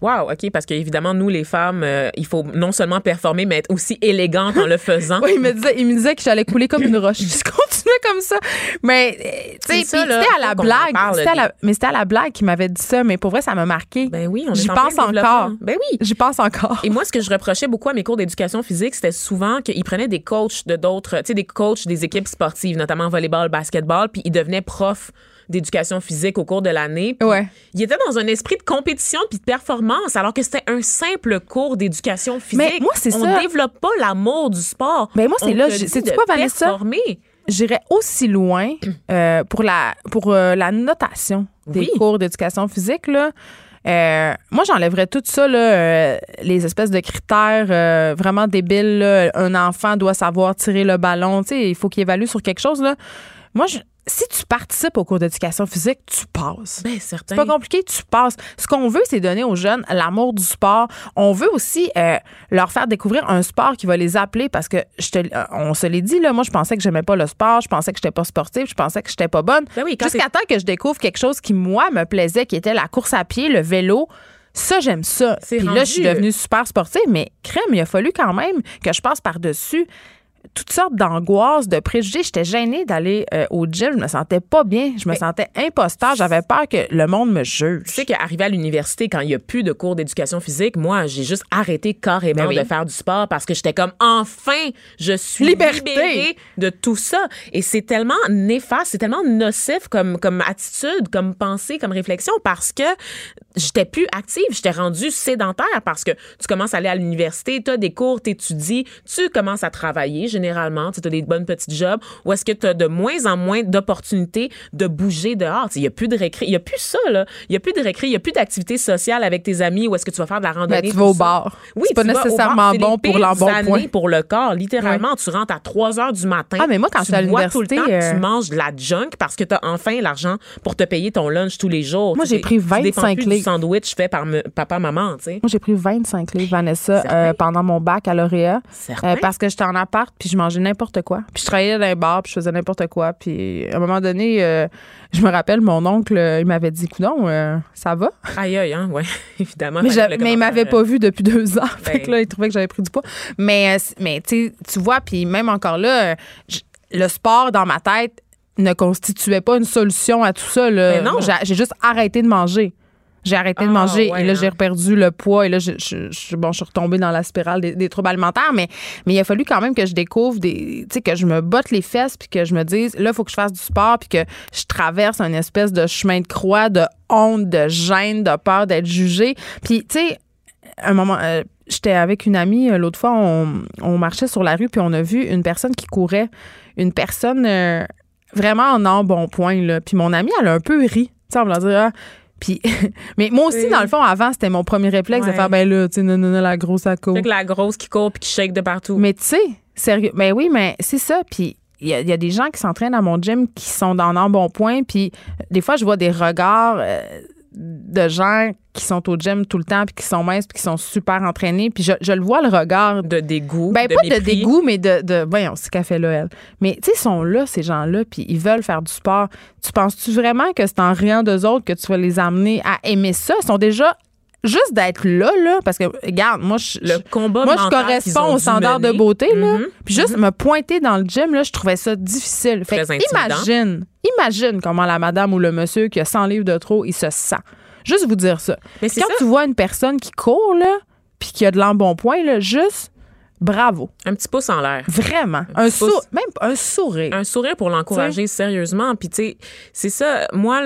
Wow, OK, parce qu'évidemment, nous, les femmes, euh, il faut non seulement performer, mais être aussi élégante en le faisant. [laughs] Oui, il me disait, il me disait que j'allais couler comme une roche. [laughs] Je continuais comme ça. Mais, euh, tu sais, c'était à la blague. parle, C'était à des- la- mais c'était à la blague qu'il m'avait dit ça. Mais pour vrai, ça m'a marqué. Ben oui, on J'y en pense encore. Ben oui. J'y pense encore. Et moi, ce que je reprochais beaucoup à mes cours d'éducation physique, c'était souvent qu'ils prenaient des coachs de d'autres, tu sais, des coachs des équipes sportives, notamment volleyball, basketball, puis ils devenaient profs d'éducation physique au cours de l'année. Ouais. Ils étaient dans un esprit de compétition puis de performance, alors que c'était un simple cours d'éducation physique. Mais moi, c'est On ça. développe pas l'amour du sport. Ben moi, c'est On là, de quoi, Vanessa? J'irais aussi loin [clears throat] euh, pour la pour euh, la notation des Oui. cours d'éducation physique là. Euh, moi, j'enlèverais tout ça, là, euh, les espèces de critères euh, vraiment débiles. là. Un enfant doit savoir tirer le ballon. Tu sais, il faut qu'il évalue sur quelque chose. Là. Moi, je- si tu participes au cours d'éducation physique, tu passes. Ben, certain. C'est pas compliqué, tu passes. Ce qu'on veut, c'est donner aux jeunes l'amour du sport. On veut aussi euh, leur faire découvrir un sport qui va les appeler parce que je te, euh, on se l'est dit là, moi je pensais que j'aimais pas le sport, je pensais que j'étais pas sportive, je pensais que j'étais pas bonne. Ben oui, Jusqu'à temps que je découvre quelque chose qui moi me plaisait, qui était la course à pied, le vélo. Ça, j'aime ça. C'est Puis là, je suis rendu- devenue super sportive, mais crème, il a fallu quand même que je passe par-dessus toutes sortes d'angoisses, de préjugés. J'étais gênée d'aller euh, au gym. Je me sentais pas bien. Je me sentais imposteur. J'avais peur que le monde me juge. Tu sais qu'arrivé à l'université, quand il n'y a plus de cours d'éducation physique, moi, j'ai juste arrêté carrément Ben oui. de faire du sport parce que j'étais comme, enfin, je suis Liberté. libérée de tout ça. Et c'est tellement néfaste, c'est tellement nocif comme, comme attitude, comme pensée, comme réflexion parce que j'étais plus active, j'étais rendue sédentaire parce que tu commences à aller à l'université, tu as des cours, tu étudies, tu commences à travailler généralement, tu as des bonnes petites jobs ou est-ce que tu as de moins en moins d'opportunités de bouger dehors? Il n'y a plus de récré, il n'y a plus ça, là. Il n'y a plus de récré, il n'y a plus d'activité sociale avec tes amis ou est-ce que tu vas faire de la randonnée. Ben, tu vas au bar. Oui, C'est pas tu nécessairement bar. Bon pour l'embonpoint. pour le corps. Littéralement, tu rentres à 3 heures du matin. Ah, mais moi, quand tu bois tout le temps, l'université, euh, tu manges de la junk parce que tu as enfin l'argent pour te payer ton lunch tous les jours. Moi, Tu j'ai pris tu dépends 25 plus du livres. sandwich fait par me- papa, maman, tu sais. Moi, j'ai pris 25 livres, Vanessa, euh, pendant mon bac à lauréat. Euh, parce que j'étais en appart, puis je mangeais n'importe quoi. Puis je travaillais dans un bar, puis je faisais n'importe quoi. Puis à un moment donné, euh, je me rappelle, mon oncle, euh, il m'avait dit, coudon, euh, ça va? Aïe, aïe, hein, ouais, [laughs] évidemment. Mais, le mais il m'avait pas vu depuis deux ans. [laughs] fait Ben. que là, il trouvait que j'avais pris du poids. Mais, euh, mais tu vois, puis même encore là, le sport dans ma tête ne constituait pas une solution à tout ça. là. Ben non. J'ai juste arrêté de manger. J'ai arrêté de Ah, manger ouais, et là, hein. j'ai reperdu le poids et là, je, je- je- bon, je suis retombée dans la spirale des, des troubles alimentaires. Mais, mais il a fallu quand même que je découvre des. Tu sais, que je me botte les fesses puis que je me dise, là, il faut que je fasse du sport puis que je traverse un espèce de chemin de croix de honte, de gêne, de peur d'être jugée. Puis, tu sais, un moment, euh, j'étais avec une amie euh, l'autre fois, on, on marchait sur la rue puis on a vu une personne qui courait, une personne euh, vraiment en embonpoint là. Puis mon amie, elle a un peu ri, tu sais, en voulant dire ah. Puis, [laughs] mais moi aussi, Oui. dans le fond, avant, c'était mon premier réflexe de faire, ben là, tu sais, non, non, non, la grosse à que la grosse qui court puis qui shake de partout. mais tu sais, sérieux, ben oui, mais c'est ça. Puis il y, a- il y a des gens qui s'entraînent à mon gym qui sont dans un bon point. Puis des fois, je vois des regards euh, de gens qui sont au gym tout le temps puis qui sont minces puis qui sont super entraînés puis je, je le vois le regard De dégoût, ben de pas de dégoût mais de, de voyons c'est qu'a fait là elle mais tu sais ils sont là ces gens-là puis ils veulent faire du sport. Tu penses-tu vraiment que c'est en riant d'eux autres que tu vas les amener à aimer ça? Ils sont déjà juste d'être là là parce que regarde moi je Le combat moi je aux dû standards de beauté là. Mhm. puis juste me pointer dans le gym là je trouvais ça difficile. Fait imagine imagine comment la madame ou le monsieur qui a 100 livres de trop il se sent juste vous dire ça Mais c'est quand ça. tu vois une personne qui court là puis qui a de l'embonpoint là juste bravo Un petit pouce en l'air. Vraiment. Un, sou- même un sourire. Un sourire pour l'encourager sérieusement. Puis, tu sais, c'est ça. Moi,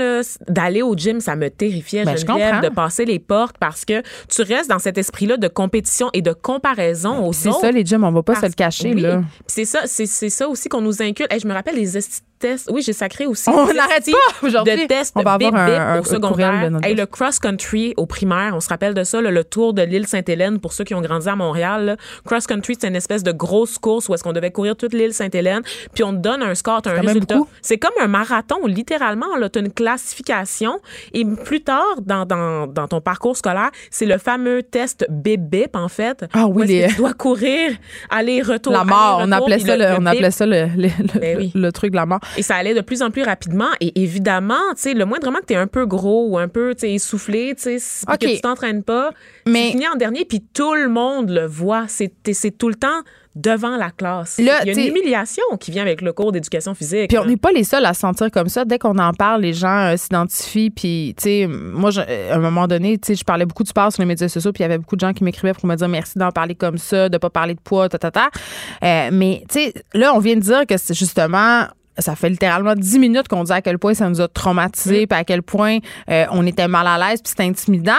d'aller au gym, ça me terrifiait, Ben, je comprends. de passer les portes parce que tu restes dans cet esprit-là de compétition et de comparaison aux C'est autres. ça, les gyms, on va pas se le cacher, oui. là. C'est ça, c'est c'est ça aussi qu'on nous inculque. Hey, je me rappelle les tests. Oui, j'ai sacré aussi. On n'arrête pas aujourd'hui. De tests On va avoir bip, un- bip au secondaire. de Hey, le cross-country au primaire, on se rappelle de ça, là, le tour de l'île Sainte-Hélène pour ceux qui ont grandi à Montréal. Cross-country, c'est une espèce de grosse course où est-ce qu'on devait courir toute l'île Sainte-Hélène. Puis on te donne un score, un résultat. C'est comme un marathon, littéralement. Là, t'as une classification. Et plus tard, dans, dans, dans ton parcours scolaire, c'est le fameux test bip-bip, en fait. Ah oui, les- tu dois courir, aller-retour. La mort, on appelait ça, le, on bip. appelait ça le, le- le- Ben oui. le truc de la mort. Et ça allait de plus en plus rapidement. Et évidemment, tu sais, le moindrement que tu es un peu gros ou un peu essoufflé, tu sais, si- puis OK. que tu t'entraînes pas, Mais- tu finis en dernier, puis tout le monde le voit. C'est tout le temps devant la classe. Là, Il y a une humiliation qui vient avec le cours d'éducation physique. Puis on n'est pas les seuls à se sentir comme ça. Dès qu'on en parle, les gens euh, s'identifient. Puis, tu sais, moi, je- à un moment donné, tu sais, je parlais beaucoup du sport sur les médias sociaux. Puis il y avait beaucoup de gens qui m'écrivaient pour me dire merci d'en parler comme ça, de pas parler de poids, ta, ta, ta. Euh, mais, tu sais, là, on vient de dire que c'est justement. Ça fait littéralement 10 minutes qu'on dit à quel point ça nous a traumatisés, puis à quel point euh, on était mal à l'aise, puis c'était intimidant.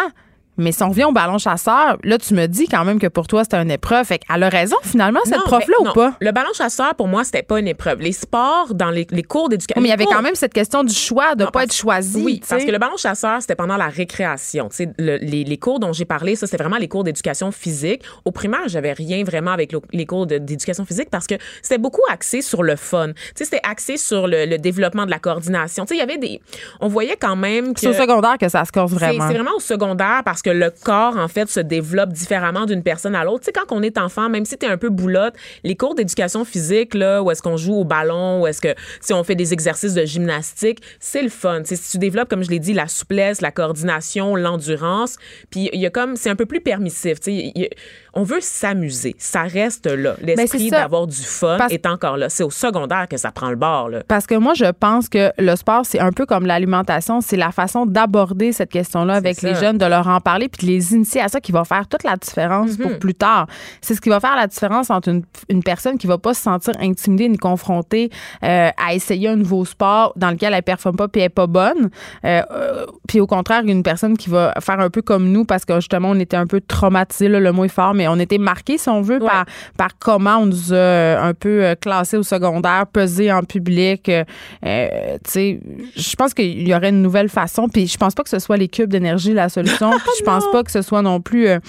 Mais si on revient au ballon chasseur, là, tu me dis quand même que pour toi, c'était une épreuve. Fait qu'elle a raison, finalement, cette prof-là, ou non. pas? Le ballon chasseur, pour moi, c'était pas une épreuve. Les sports, dans les, les cours d'éducation. Mais il y avait cours- quand même cette question du choix, de Non, pas parce- être choisi. Oui, parce que le ballon chasseur, c'était pendant la récréation. Le- les, les cours dont j'ai parlé, ça, c'était vraiment les cours d'éducation physique. Au primaire, j'avais rien vraiment avec le- les cours d'éducation physique parce que c'était beaucoup axé sur le fun. C'était axé sur le, le développement de la coordination. Il y avait des... On voyait quand même que... C'est au secondaire que ça se corse vraiment. c'est vraiment au secondaire parce que le corps, en fait, se développe différemment d'une personne à l'autre. Tu sais, quand on est enfant, même si tu es un peu boulotte, les cours d'éducation physique, là, où est-ce qu'on joue au ballon, où est-ce que, si on fait des exercices de gymnastique, c'est le fun. Tu sais, si tu développes, comme je l'ai dit, la souplesse, la coordination, l'endurance, puis il y a comme, c'est un peu plus permissif. Tu sais, y on veut s'amuser. Ça reste là. L'esprit Ben, ça. d'avoir du fun Parce- est encore là. C'est au secondaire que ça prend le bord, là. Parce que moi, je pense que le sport, c'est un peu comme l'alimentation. C'est la façon d'aborder cette question-là avec ça. les jeunes, de leur en parler, puis de les initier à ça qui va faire toute la différence pour plus tard. C'est ce qui va faire la différence entre une, une personne qui va pas se sentir intimidée ni confrontée euh, à essayer un nouveau sport dans lequel elle performe pas puis elle est pas bonne. Euh, euh, puis au contraire, une personne qui va faire un peu comme nous parce que justement, on était un peu traumatisés, là, le mot est fort, mais on était marqués, si on veut, Ouais. par, par comment on nous a un peu classés au secondaire, pesés en public. euh, tu sais, je pense qu'il y aurait une nouvelle façon. Puis je pense pas que ce soit les cubes d'énergie la solution. [laughs] Puis je pense pas que ce soit non plus. euh,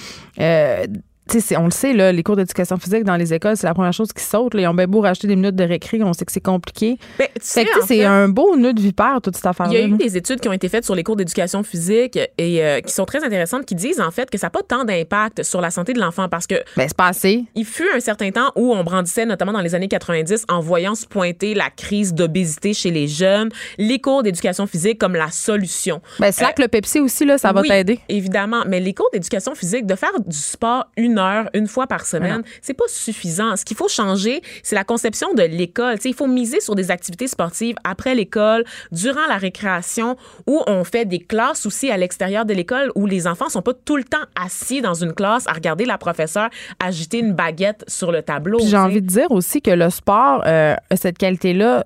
tu sais, c'est- on le sait, là, les cours d'éducation physique dans les écoles, c'est la première chose qui saute. Là. Ils ont bien beau racheter des minutes de récré, on sait que c'est compliqué. Ben, que, c'est fait- un beau nœud de vipère, toute cette Il affaire-là. y a eu là. des études qui ont été faites sur les cours d'éducation physique et euh, qui sont très intéressantes, qui disent en fait que ça n'a pas tant d'impact sur la santé de l'enfant parce que Ben, c'est pas assez. il fut un certain temps où on brandissait, notamment dans les années 90, en voyant se pointer la crise d'obésité chez les jeunes, les cours d'éducation physique comme la solution. Ben, slack le Pepsi aussi, là, ça va Oui, t'aider. Évidemment, mais les cours d'éducation physique, de faire du sport une heure, une fois par semaine, c'est pas suffisant. Ce qu'il faut changer, c'est la conception de l'école. Il faut miser sur des activités sportives après l'école, durant la récréation, où on fait des classes aussi à l'extérieur de l'école, où les enfants sont pas tout le temps assis dans une classe à regarder la professeure agiter une baguette sur le tableau. J'ai envie de dire aussi que le sport euh, a cette qualité-là,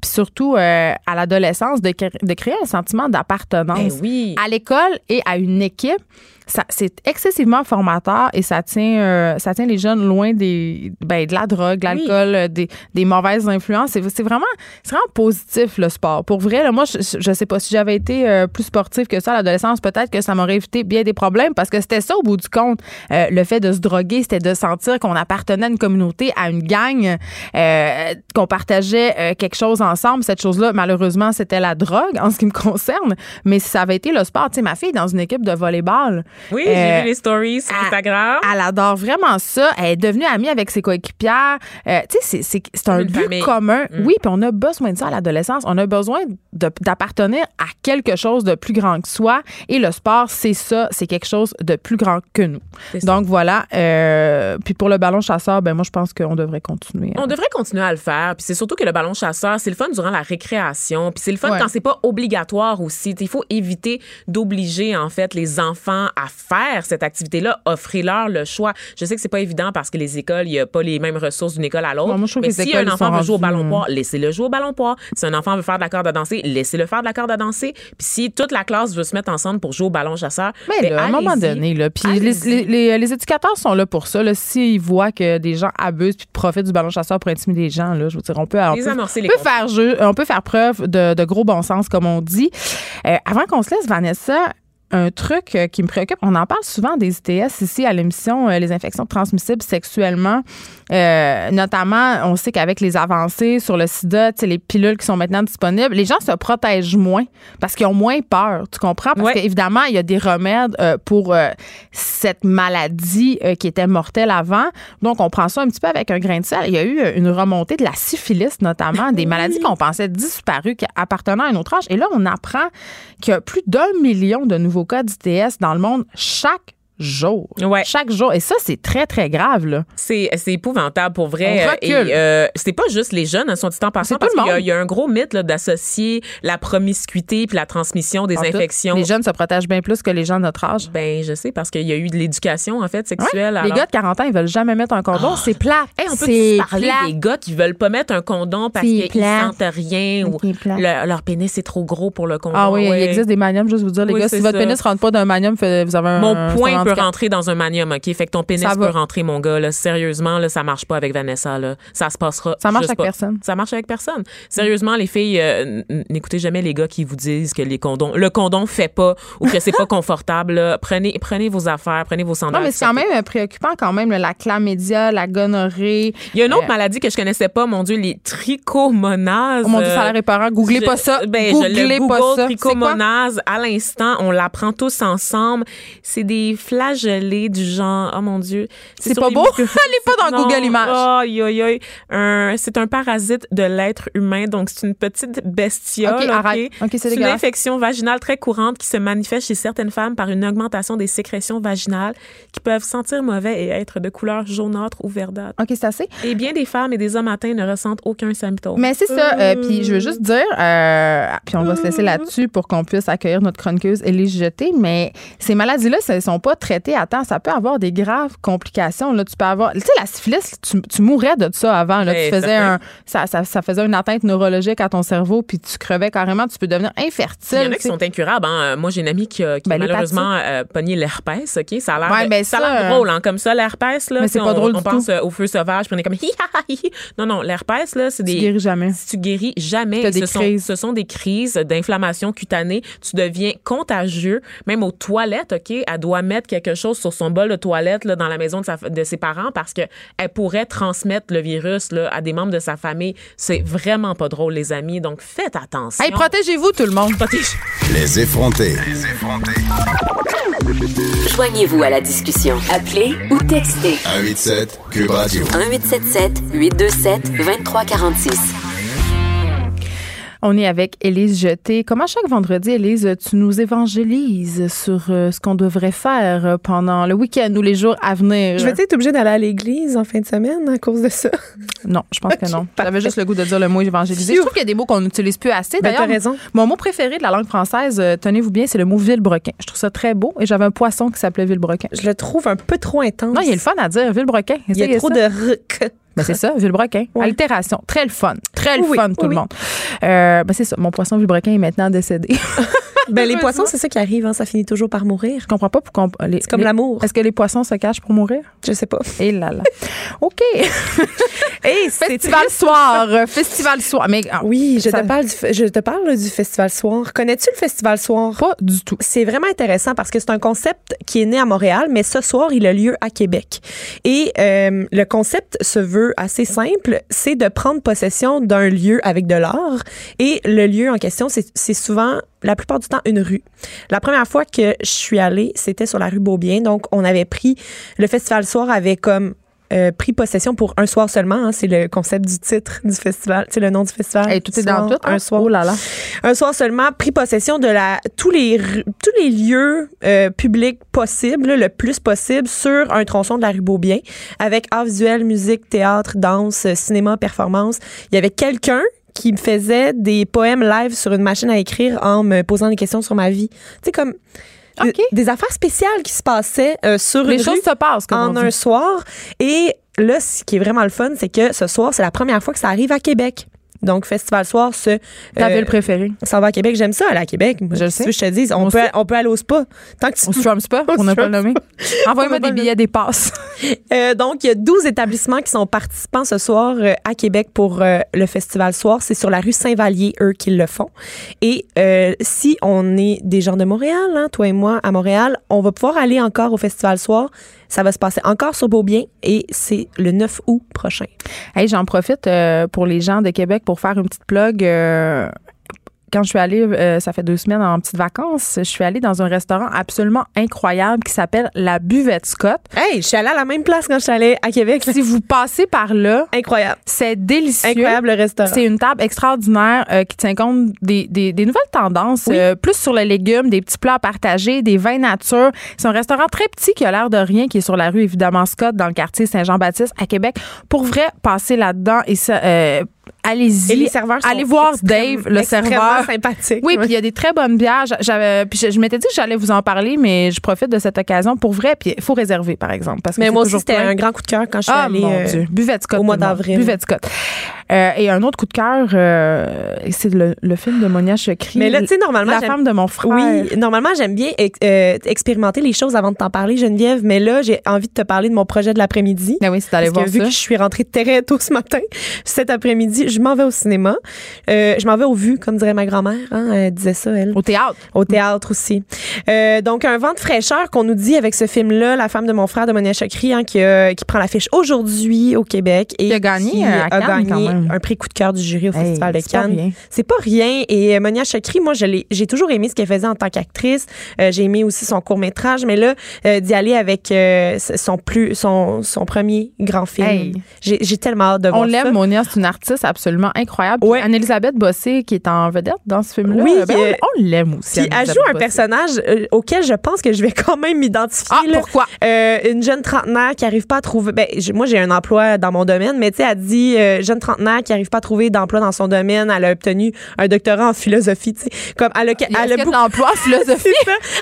puis surtout euh, à l'adolescence, de, cré- de créer un sentiment d'appartenance Ben oui. à l'école et à une équipe. Ça c'est excessivement formateur et ça tient euh, ça tient les jeunes loin des ben, de la drogue, de l'alcool, euh, des, des mauvaises influences. C'est c'est vraiment c'est vraiment positif le sport. Pour vrai, là, moi je, je sais pas si j'avais été euh, plus sportive que ça à l'adolescence, peut-être que ça m'aurait évité bien des problèmes parce que c'était ça au bout du compte. Euh, le fait de se droguer, c'était de sentir qu'on appartenait à une communauté, à une gang, euh, qu'on partageait euh, quelque chose ensemble. Cette chose-là, malheureusement, c'était la drogue en ce qui me concerne. Mais si ça avait été le sport, tu sais, ma fille est dans une équipe de volleyball. Oui, Euh, j'ai vu les stories sur Instagram. Elle adore vraiment ça. Elle est devenue amie avec ses coéquipières. Euh, tu sais, c'est- un but famille. commun. Mm. Oui, puis on a besoin de ça à l'adolescence. On a besoin d'appartenir à quelque chose de plus grand que soi. Et le sport, c'est ça. C'est quelque chose de plus grand que nous. Donc voilà. Euh, puis pour le ballon chasseur, ben moi, je pense qu'on devrait continuer. On devrait continuer à le faire. Puis c'est surtout que le ballon chasseur, c'est le fun durant la récréation. Puis c'est le fun Ouais. quand c'est pas obligatoire aussi. Il faut éviter d'obliger en fait les enfants à faire cette activité-là. Offrez-leur le choix. Je sais que c'est pas évident parce que les écoles, il y a pas les mêmes ressources d'une école à l'autre. Mais si un enfant veut jouer au ballon poids, laissez-le jouer au ballon poids. Si un enfant veut faire de la corde à danser, laissez-le faire de la corde à danser. Puis si toute la classe veut se mettre ensemble pour jouer au ballon chasseur, Mais ben, là, à un moment donné, là, puis les, les, les- les éducateurs sont là pour ça. là. S'ils voient que des gens abusent puis profitent du ballon chasseur pour intimider les gens, là, je veux dire, on peut, on peut, on faire jeu, on peut faire preuve de, de gros bon sens, comme on dit. Euh, avant qu'on se laisse, Vanessa, un truc euh, qui me préoccupe, on en parle souvent des ITS ici à l'émission, euh, les infections transmissibles sexuellement. Euh, notamment, on sait qu'avec les avancées sur le sida, tu sais, les pilules qui sont maintenant disponibles, les gens se protègent moins parce qu'ils ont moins peur. Tu comprends? Parce Ouais. qu'évidemment, il y a des remèdes euh, pour euh, cette maladie qui était mortelle avant. Donc, on prend ça un petit peu avec un grain de sel. Il y a eu une remontée de la syphilis, notamment, des [laughs] maladies qu'on pensait disparues, qui appartenaient à un autre âge. Et là, on apprend qu'il y a plus d'un million de nouveaux cas d'ITS dans le monde chaque jour. Ouais. Chaque jour. Et ça, c'est très, très grave, là. C'est, c'est épouvantable pour vrai. On recule. Et euh, c'est pas juste les jeunes, hein, sont dit en passant, parce qu'il y a, y un gros mythe là, d'associer la promiscuité puis la transmission des En tout, infections. Les jeunes se protègent bien plus que les gens de notre âge. Ben, je sais, parce qu'il y a eu de l'éducation, en fait, Ouais. sexuelle. Les alors- gars de 40 ans, ils veulent jamais mettre un condom. c'est plat. Hey, on peut c'est parler plat. des gars qui veulent pas mettre un condom parce C'est qu'ils sentent rien ou le- leur pénis est trop gros pour le condom? Ah oui, Ouais. il existe des maniums, juste vous dire, les Oui, gars. Si votre pénis rentre pas d'un manium, vous avez un. Mon point peut handicap. rentrer dans un manium, OK? Fait que ton pénis Ça peut va. rentrer, mon gars. Là. Sérieusement, là, ça marche pas avec Vanessa. Là. Ça se passera. Ça marche avec pas. personne. Ça marche avec personne. Sérieusement, les filles, euh, n'écoutez jamais les gars qui vous disent que les condoms, le condom fait pas ou que c'est pas [laughs] confortable. là. Prenez, prenez vos affaires, prenez vos sandales. Non, mais c'est quand même préoccupant, quand même, là, la chlamydia, la gonorrhée. Il y a une autre Euh, maladie que je connaissais pas, mon Dieu, les trichomonases. Oh mon Dieu, ça a l'air Euh. Googlez je- pas ça. Ben, Googlez je le pas Google ça. trichomonase à l'instant. On l'apprend tous ensemble. C'est des flagellés du genre. Oh mon Dieu. C'est pas les beau? Allez [laughs] pas dans Non. Google Images. Aïe. Un- C'est un parasite de l'être humain. Donc, c'est une petite bestiole. OK, OK? arrête. OK, c'est une infection vaginale très courante qui se manifeste chez certaines femmes par une augmentation des sécrétions vaginales qui peuvent sentir mauvais et être de couleur jaunâtre ou verdâtre. OK, c'est assez. Et bien des femmes et des hommes atteints ne ressentent aucun symptôme. Mais c'est ça. euh, puis je veux juste dire, euh, puis on va se laisser là-dessus pour qu'on puisse accueillir notre chroniqueuse Élise Jeté, mais ces maladies-là, elles ne sont pas traitées à temps. Ça peut avoir des graves complications. Là, tu peux avoir, tu sais, la syphilis, tu, tu mourrais de ça avant. Là, tu faisais certain. un, ça, ça, ça faisait une atteinte neurologique à ton cerveau, puis tu crevais carrément. Tu peux devenir infertile. Il y en a qui sont incurables. hein. Moi, j'ai une amie qui a, qui a Ben, malheureusement euh, pogné l'herpès. OK? Ça a l'air Ouais, ben, ça a ça, drôle, hein, comme ça, l'herpès. là, Mais c'est pas on, drôle On du pense tout. euh, au feu sauvage, puis on est comme [laughs] hi, hi. Non, non, l'herpès, là, c'est des. Tu guéris jamais. Si tu guéris jamais, T'as des ce, sont, crises. ce sont des crises d'inflammation cutanée. Tu deviens contagieux, même aux toilettes, OK? Elle doit mettre quelque chose sur son bol de toilette là, dans la maison de, sa- de ses parents parce qu'elle pourrait transmettre le virus là, à des membres de sa famille. C'est vraiment pas drôle, les amis. Donc, faites attention. Hey, protégez-vous, tout le monde. Les effrontés. Joignez-vous à la discussion. Appelez ou textez 187 Cube Radio. 1877 827 2346. On est avec Élise Jeté. Comme à chaque vendredi, Élise, tu nous évangélises sur euh, ce qu'on devrait faire euh, pendant le week-end ou les jours à venir? Je vais être obligée d'aller à l'église en fin de semaine à cause de ça. [laughs] Non, je pense que non. J'avais juste le goût de dire le mot évangéliser. Je trouve qu'il y a des mots qu'on n'utilise plus assez. Ben, D'ailleurs, t'as raison. mon mot préféré de la langue française, euh, tenez-vous bien, c'est le mot vilebrequin. Je trouve ça très beau et j'avais un poisson qui s'appelait vilebrequin. Je le trouve un peu trop intense. Non, il est le fun à dire, vilebrequin. Il y a trop ça. de ruc. Ben, c'est ça, vilebrequin. Ouais. Altération. Très le fun. Très le Oui, fun, tout oui. le monde. Euh, ben, c'est ça. Mon poisson vilebrequin est maintenant décédé. [laughs] [laughs] Ben, les poissons, c'est ça qui arrive, hein, ça finit toujours par mourir. Je comprends pas pourquoi. C'est comme l'amour. Est-ce que les poissons se cachent pour mourir? Je sais pas. Et là là. [laughs] OK. [laughs] Hey, c'est Festival soir. euh, Festival soir. Mais ah, Oui, je ça- te parle du je te parle du festival soir. Connais-tu le festival soir? Pas du tout. C'est vraiment intéressant parce que c'est un concept qui est né à Montréal, mais ce soir, il a lieu à Québec. Et euh, le concept se veut assez simple, c'est de prendre possession d'un lieu avec de l'art. Et le lieu en question, c'est c'est souvent, la plupart du temps, une rue. La première fois que je suis allée, c'était sur la rue Beaubien. Donc, on avait pris, le festival soir avait comme euh, pris possession pour un soir seulement. hein. c'est le concept du titre du festival. C'est le nom du festival. Hey, tout est dans Soir, tout. hein? Un soir Oh là là. un soir seulement, pris possession de la tous les tous les lieux euh, publics possibles, le plus possible sur un tronçon de la rue Beaubien, avec art visuel, musique, théâtre, danse, cinéma, performance. Il y avait quelqu'un qui me faisait des poèmes live sur une machine à écrire en me posant des questions sur ma vie. Tu sais comme des- affaires spéciales qui se passaient euh, sur Les une choses rue se passent, comme en on un soir. Et là, ce qui est vraiment le fun, c'est que ce soir, c'est la première fois que ça arrive à Québec. Donc, Festival Soir, ce. Ta euh, ville préférée? ça va à Québec. J'aime ça, aller à Québec. Je le sais. que je te dise, on, peut, on peut aller au spa. Tant que tu On se trompe pas? [laughs] On n'a pas le nommé. [laughs] Envoyez-moi des billets, des passes. [laughs] Euh, donc, il y a 12 établissements qui sont participants ce soir euh, à Québec pour euh, le Festival Soir. C'est sur la rue Saint-Vallier, eux, qui le font. Et si on est des gens de Montréal, hein, toi et moi, à Montréal, on va pouvoir aller encore au Festival Soir. Ça va se passer encore sur Beaubien et c'est le 9 août prochain. Hey, j'en profite euh, pour les gens de Québec pour faire une petite plug. euh, quand je suis allée, euh, ça fait deux semaines en petites vacances, je suis allée dans un restaurant absolument incroyable qui s'appelle la Buvette Scott. Hey, je suis allée à la même place quand je suis allée à Québec. Si vous passez par là, Incroyable. c'est délicieux. Incroyable le restaurant. C'est une table extraordinaire euh, qui tient compte des, des- des nouvelles tendances, euh, plus sur les légumes, des petits plats à partager, des vins nature. C'est un restaurant très petit qui a l'air de rien, qui est sur la rue, évidemment, Scott, dans le quartier Saint-Jean-Baptiste à Québec. Pour vrai, passez là-dedans et ça, allez-y. Et les serveurs sont Allez voir Dave, le serveur. sympathique. Oui, puis il y a des très bonnes bières. J'a- J'avais, puis je, je m'étais dit que j'allais vous en parler, mais je profite de cette occasion pour vrai. Puis il faut réserver, par exemple, parce que Mais moi aussi, c'était un grand coup de cœur quand je suis Ah, allée mon euh, Dieu. Buvette Scott. au mois d'avril. Buvette Scott. Euh, et un autre coup de cœur, euh, c'est le, le film de Monia Chokri. Mais là, tu sais, normalement, La j'aime- femme de mon frère. Oui, normalement, j'aime bien ex- expérimenter les choses avant de t'en parler, Geneviève, mais là, j'ai envie de te parler de mon projet de l'après-midi. Ben oui, c'est d'aller voir que vu ça. que je suis rentrée très tôt ce matin, cet après-midi, je m'en vais au cinéma. Euh, je m'en vais au vu, comme dirait ma grand-mère. Hein, elle disait ça, elle. Au théâtre. Au théâtre aussi. Euh, donc, un vent de fraîcheur qu'on nous dit avec ce film-là, La femme de mon frère de Monia Chokri, hein, qui, qui prend l'affiche aujourd'hui au Québec. Et Qui a gagné, qui euh, à a Cannes, gagné un prix coup de cœur du jury au Hey, Festival de Cannes. C'est pas rien. Et Monia Chokri, moi, j'ai toujours aimé ce qu'elle faisait en tant qu'actrice. J'ai aimé aussi son court métrage, mais là, d'y aller avec son plus, son, son premier grand film. Hey. J'ai tellement hâte de voir On ça. l'aime, Monia, c'est une artiste absolument incroyable. Puis Ouais. Anne-Elisabeth Bossé, qui est en vedette dans ce film-là. Oui, ben, euh, on, l'aime aussi. Puis elle joue un Bossé. personnage euh, auquel je pense que je vais [laughs] quand même m'identifier. Ah, là. pourquoi? Euh, une jeune trentenaire qui arrive pas à trouver. Ben, moi, j'ai un emploi dans mon domaine, mais tu sais, elle dit euh, jeune trentenaire qui arrive pas à trouver d'emploi dans son domaine. Elle a obtenu un doctorat en philosophie. Tu sais, comme elle a, Il y a elle a ce que beaucoup- l'emploi, [laughs] philosophie.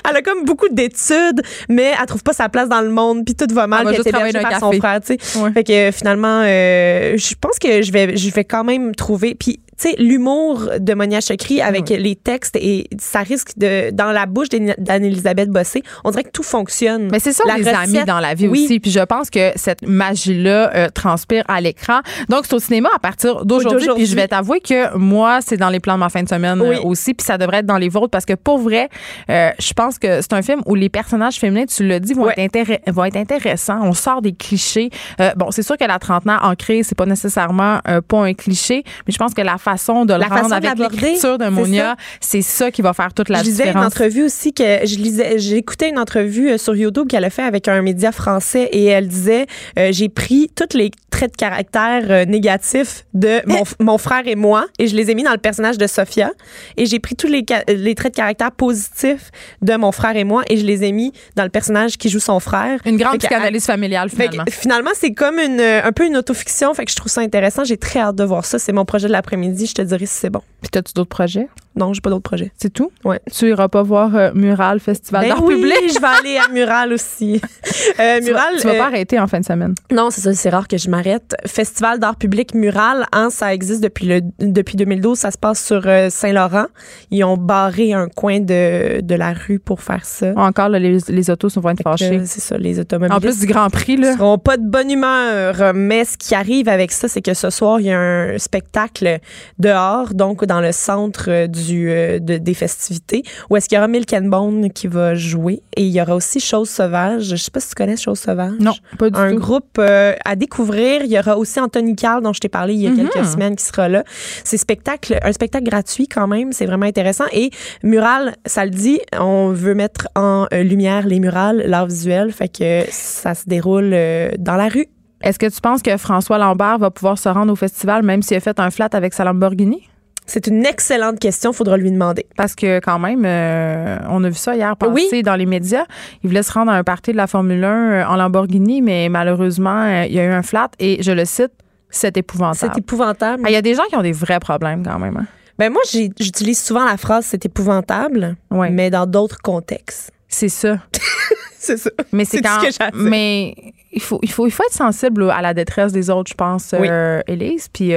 Elle a comme beaucoup d'études, mais elle trouve pas sa place dans le monde, puis tout va mal, Elle puis est par un son café. frère, tu sais. Ouais. Fait que euh, finalement, euh, je pense que je vais, je vais quand même trouver. Puis tu sais, l'humour de Monia Chokri avec les textes et ça risque de dans la bouche d'Anne- d'Anne-Elisabeth Bossé, on dirait que tout fonctionne. Mais c'est ça, La les recette, amis dans la vie oui. aussi. Puis je pense que cette magie-là euh, transpire à l'écran. Donc, c'est au cinéma à partir d'aujourd'hui. Puis je vais t'avouer que moi, c'est dans les plans de ma fin de semaine Oui. euh, aussi. Puis ça devrait être dans les vôtres parce que pour vrai, euh, je pense que c'est un film où les personnages féminins, tu l'as dit, vont, être, vont être intéressants. On sort des clichés. Euh, bon, c'est sûr que la trentenaire ancrée, c'est pas nécessairement pas un cliché, mais je pense que la façon de le La rendre avec l'écriture de c'est Monia, ça. c'est ça qui va faire toute la je lisais une différence. entrevue aussi que je lisais, j'écoutais une entrevue euh, sur YouTube qu'elle a fait avec un média français et elle disait euh, j'ai pris tous les traits de caractère euh, négatifs de mon, [laughs] mon frère et moi et je les ai mis dans le personnage de Sophia et j'ai pris tous les, traits de caractère positifs de mon frère et moi et je les ai mis dans le personnage qui joue son frère. Une grande Fait psychanalyse familiale, fait que, finalement. finalement, c'est comme une, un peu une autofiction. Fait que je trouve ça intéressant. J'ai très hâte de voir ça. C'est mon projet de l'après-midi. Je te dirai si c'est bon. Puis, as-tu d'autres projets? Non, j'ai pas d'autres projets. C'est tout? Ouais. Tu iras pas voir euh, Mural Festival Ben d'art oui, public? je vais aller à Mural aussi. [laughs] Euh, Tu vas, Mural. tu vas euh, pas arrêter en fin de semaine? Non, c'est ça, c'est rare que je m'arrête. Festival d'art public mural, hein, ça existe depuis le depuis 2012, ça se passe sur euh, Saint-Laurent. Ils ont barré un coin de, de la rue pour faire ça. Encore, là, les, les autos vont être fâchés. Euh, C'est ça, les automobilistes. En plus du Grand Prix, là. seront pas de bonne humeur, mais ce qui arrive avec ça, c'est que ce soir, il y a un spectacle dehors, donc dans le centre euh, du euh, de- des festivités, où est-ce qu'il y aura Milk and Bone qui va jouer? Et il y aura aussi Chose Sauvage. Je sais pas si tu connais Chose Sauvage. Non, pas du un tout. groupe euh, à découvrir. Il y aura aussi Anthony Carl dont je t'ai parlé il y a quelques semaines qui sera là. C'est spectacle, un spectacle gratuit quand même. C'est vraiment intéressant. Et mural, ça le dit, on veut mettre en euh, lumière les murales, l'art visuel. Fait que ça se déroule dans la rue. Est-ce que tu penses que François Lambert va pouvoir se rendre au festival même s'il a fait un flat avec sa Lamborghini? C'est une excellente question. Faudra lui demander. Parce que quand même, euh, on a vu ça hier passer Oui. dans les médias. Il voulait se rendre à un party de la Formule 1 euh, en Lamborghini, mais malheureusement, euh, il y a eu un flat et je le cite, c'est épouvantable. C'est épouvantable. Ah, Il y a des gens qui ont des vrais problèmes quand même. hein. Ben moi, j'utilise souvent la phrase c'est épouvantable, Ouais. mais dans d'autres contextes. C'est ça. [laughs] C'est ça. Mais c'est quand. ce que. Mais il faut, il, faut, il faut être sensible à la détresse des autres, je pense, Oui. euh, Élise. Puis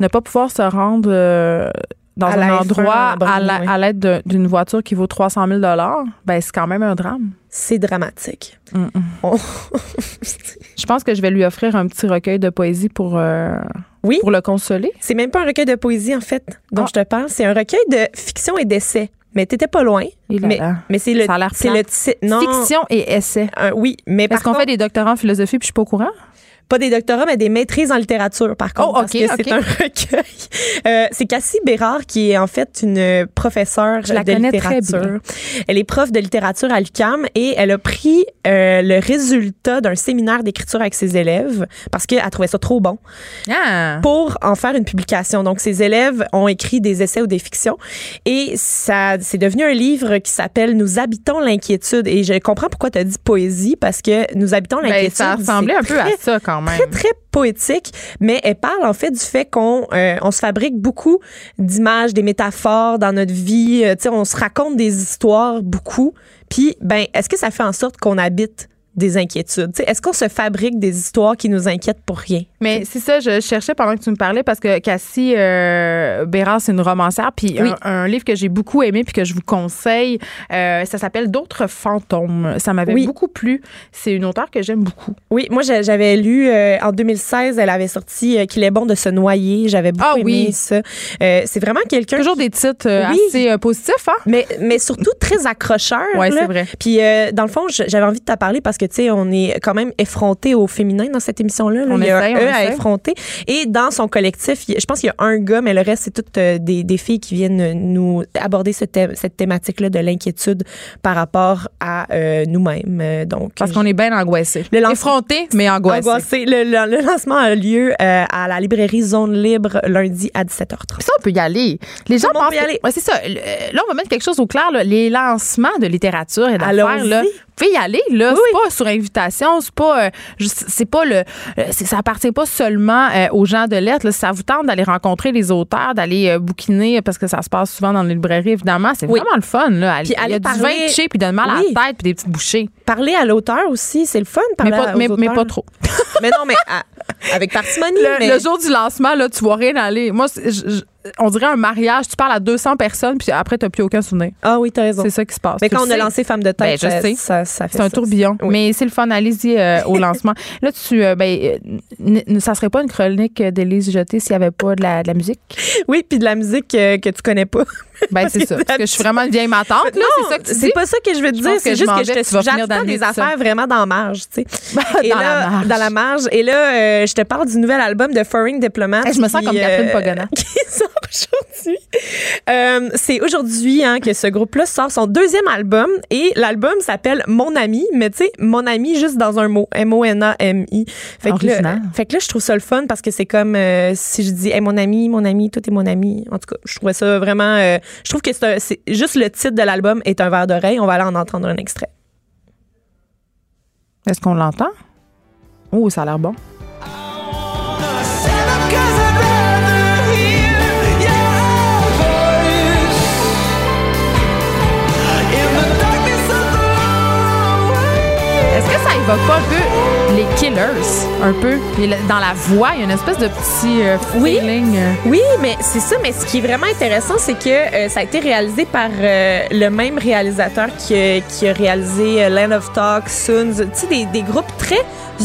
ne pas pouvoir se rendre euh, dans À un la F1 endroit à la- oui. l'aide de- d'une voiture qui vaut 300 000 ben c'est quand même un drame. C'est dramatique. Mm, mm. On- [laughs] Je pense que je vais lui offrir un petit recueil de poésie pour, euh, Oui. pour le consoler. C'est même pas un recueil de poésie, en fait, dont Ah. je te parle. C'est un recueil de fiction et d'essais. Mais t'étais pas loin. Là mais là. mais c'est le, Ça a l'air c'est le titre. Non. Fiction et essai. Euh, oui, mais Est-ce qu'on contre, fait des doctorats en philosophie puis je suis pas au courant? Pas des doctorats, mais des maîtrises en littérature, par contre. Oh, parce ok, que c'est un [laughs] recueil. Euh, c'est Cassie Bérard qui est en fait une professeure Je la de connais très littérature. Elle est prof de littérature à l'UQAM et elle a pris euh, le résultat d'un séminaire d'écriture avec ses élèves parce qu'elle trouvait ça trop bon. Ah! pour en faire une publication. Donc, ses élèves ont écrit des essais ou des fictions et ça, c'est devenu un livre qui s'appelle Nous habitons l'inquiétude. Et je comprends pourquoi tu as dit poésie parce que Nous habitons Ben, l'inquiétude. ça ressemblait un peu à ça quand même. Très, très poétique, mais elle parle en fait du fait qu'on euh, on se fabrique beaucoup d'images, des métaphores dans notre vie. Euh, tu sais, on se raconte des histoires beaucoup. Puis, ben, est-ce que ça fait en sorte qu'on habite des inquiétudes? Est-ce qu'on se fabrique des histoires qui nous inquiètent pour rien? Mais c'est ça, je cherchais pendant que tu me parlais parce que Cassie euh, Bérard, c'est une romancière. Puis Oui. un, un livre que j'ai beaucoup aimé puis que je vous conseille, euh, ça s'appelle D'autres fantômes. Ça m'avait Oui. beaucoup plu. C'est une auteure que j'aime beaucoup. Oui, moi j'a- j'avais lu euh, en 2016, elle avait sorti euh, qu'il est bon de se noyer. J'avais beaucoup Ah aimé oui. ça. C'est vraiment quelqu'un Toujours des titres Oui. assez positifs, hein? mais mais surtout très accrocheur. Ouais, là. c'est vrai. Puis dans le fond, j'avais envie de te parler parce que tu sais, on est quand même effronté au féminin dans cette émission-là. là. On il y a essaye, un on E à effronter. Et dans son collectif, je pense qu'il y a un gars, mais le reste c'est toutes euh, des, des filles qui viennent nous aborder ce thème- cette thématique-là de l'inquiétude par rapport à euh, nous-mêmes. Euh, Donc Parce qu'on est bien angoissé. Le lance- Effronté, mais angoissé. Angoissé. Le, le- le lancement a lieu euh, à la librairie Zone Libre lundi à 17h30. Ça, on peut y aller. Les gens pensent aller. Ouais, c'est ça. Là, on va mettre quelque chose au clair. là. Les lancements de littérature et d'affaires, là, pouvez y aller. Là, Oui, c'est pas sur invitation, c'est pas, euh, c'est pas le, euh, ça appartient pas seulement euh, aux gens de lettres. là. Ça vous tente d'aller rencontrer les auteurs, d'aller bouquiner parce que ça se passe souvent dans les librairies. Évidemment, c'est Oui. vraiment le fun. Là. Puis Il y a du vin de chez puis de mal à la tête puis des petites bouchées. Parler à l'auteur aussi, c'est le fun. Mais Parler pas, à- aux mais, mais pas trop. [laughs] mais non, mais à- avec [laughs] parcimonie. Le, mais- le jour du lancement, là, tu vois rien aller. Moi, je- on dirait un mariage. Tu parles à 200 personnes, puis après, tu n'as plus aucun souvenir. Ah oui, t'as raison. C'est ça qui se passe. Mais Tu quand on a lancé Femme de tête, Ben, je ça, sais. ça, ça fait C'est un ça. tourbillon. Oui. Mais c'est le fun. Allez-y euh, au [laughs] lancement. Là, tu, euh, ben, euh, ça serait pas une chronique d'Élise Jeté s'il y avait pas de la, de la musique? Oui, puis de la musique euh, que tu connais pas. [laughs] Ben, c'est ça. Parce que je suis vraiment une vieille matante, là. Non, C'est tu pas ça que je veux te dire. C'est juste que je tu d'amener des affaires vraiment dans la marge, tu sais. [laughs] Dans la marge. Et là, euh, je te parle du nouvel album de Foreign Diplomat. Je me sens comme Catherine Pagona. [laughs] aujourd'hui. Euh, c'est aujourd'hui hein, que ce groupe-là sort son deuxième album et l'album s'appelle Mon Ami, mais tu sais, Mon Ami juste dans un mot, M-O-N-A-M-I. Fait que, là, Original. fait que là, je trouve ça le fun parce que c'est comme euh, si je dis, hey, mon ami, mon ami, tout est mon ami. En tout cas, je trouvais ça vraiment. euh, je trouve que c'est un- c'est juste le titre de l'album est un verre d'oreille. On va aller en entendre un extrait. Est-ce qu'on l'entend? Oh, ça a l'air bon. Pas un peu les Killers? Un peu. Et Dans la voix, il y a une espèce de petit euh, Oui. feeling. euh. Oui, mais c'est ça. Mais ce qui est vraiment intéressant, c'est que euh, ça a été réalisé par euh, le même réalisateur qui, a- qui a réalisé Land of Talk, Suns, tu sais, des, des groupes très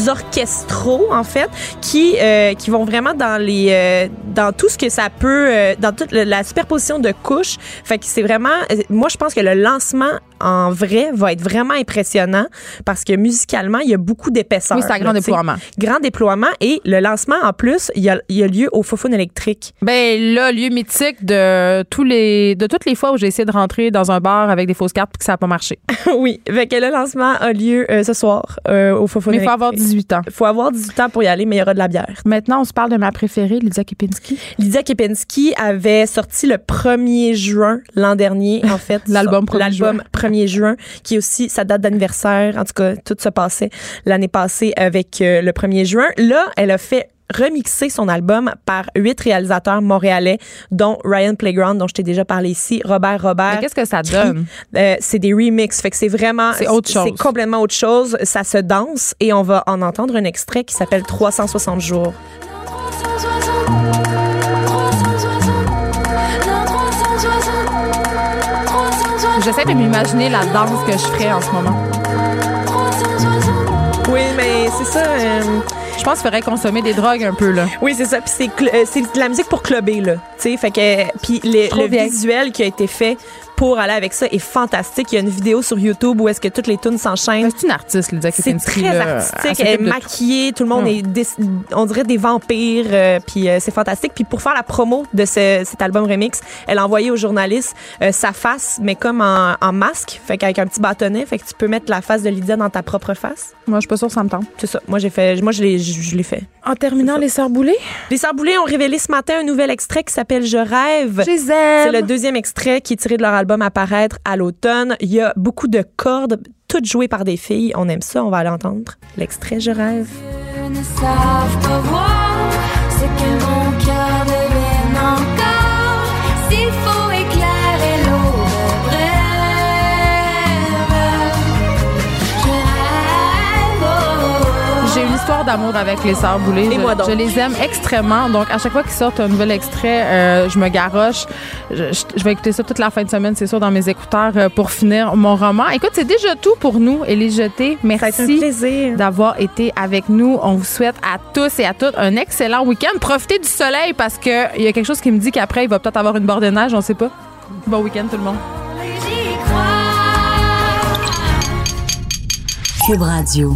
orchestraux en fait, qui euh, qui vont vraiment dans les euh, dans tout ce que ça peut, euh, dans toute la superposition de couches. Fait que c'est vraiment, moi je pense que le lancement en vrai va être vraiment impressionnant parce que musicalement il y a beaucoup d'épaisseur. Oui, c'est un grand là, déploiement. Grand déploiement et le lancement en plus, il y a, il y a lieu au Fofone électrique. Ben là, lieu mythique de tous les de toutes les fois où j'ai essayé de rentrer dans un bar avec des fausses cartes puis que ça n'a pas marché. [laughs] oui, fait que le lancement a lieu euh, ce soir euh, au Fofone Mais il faut électrique. avoir 18 ans. faut avoir 18 ans pour y aller, mais il y aura de la bière. Maintenant, on se parle de ma préférée, Lydia Kipinski. Lydia Kepinski avait sorti le 1er juin l'an dernier, en fait. [laughs] L'album 1er L'album 1er juin, qui est aussi sa date d'anniversaire. En tout cas, tout se passait l'année passée avec euh, le 1er juin. Là, elle a fait remixer son album par huit réalisateurs montréalais, dont Ryan Playground, dont je t'ai déjà parlé ici, Robert Robert. Mais qu'est-ce que ça donne? euh, c'est des remixes, fait que c'est vraiment C'est autre chose. C'est complètement autre chose. Ça se danse et on va en entendre un extrait qui s'appelle 360 jours. J'essaie de m'imaginer la danse que je ferais en ce moment. Oui, mais c'est ça. euh, Je pense qu'il faudrait consommer des drogues un peu, là. Oui, c'est ça. Puis c'est euh, de la musique pour clubber là. Tu sais, fait que puis le visuel qui a été fait pour aller avec ça est fantastique. Il y a une vidéo sur YouTube où est-ce que toutes les tunes s'enchaînent. C'est une artiste, Lydia C'est très là. artistique, Elle elle est tout. maquillée, tout le monde Hum. est des- on dirait des vampires euh, puis euh, c'est fantastique. Puis pour faire la promo de ce- cet album remix, elle a envoyé aux journalistes euh, sa face mais comme en, en masque, fait qu'avec un petit bâtonnet, fait que tu peux mettre la face de Lydia dans ta propre face. Moi, je suis pas sûre que ça me tente. C'est ça. Moi j'ai fait moi je l'ai je l'ai fait. En terminant, les sœurs boulées? Les Sœurs Boulay ont révélé ce matin un nouvel extrait qui s'appelle Je rêve. Je les C'est le deuxième extrait qui est tiré de leur album à paraître à l'automne. Il y a beaucoup de cordes, toutes jouées par des filles. On aime ça, on va aller entendre. L'extrait Je rêve. D'amour avec les sœurs boulées. Et Je, moi donc. je les aime extrêmement. Donc, à chaque fois qu'ils sortent un nouvel extrait, euh, je me garoche. Je, je- je vais écouter ça toute la fin de semaine, c'est sûr, dans mes écouteurs euh, pour finir mon roman. Écoute, c'est déjà tout pour nous, a été un Merci d'avoir été avec nous. On vous souhaite à tous et à toutes un excellent week-end. Profitez du soleil parce qu'il y a quelque chose qui me dit qu'après, il va peut-être avoir une bord de neige. On sait pas. Bon week-end, tout le monde. j'y crois. Cube Radio.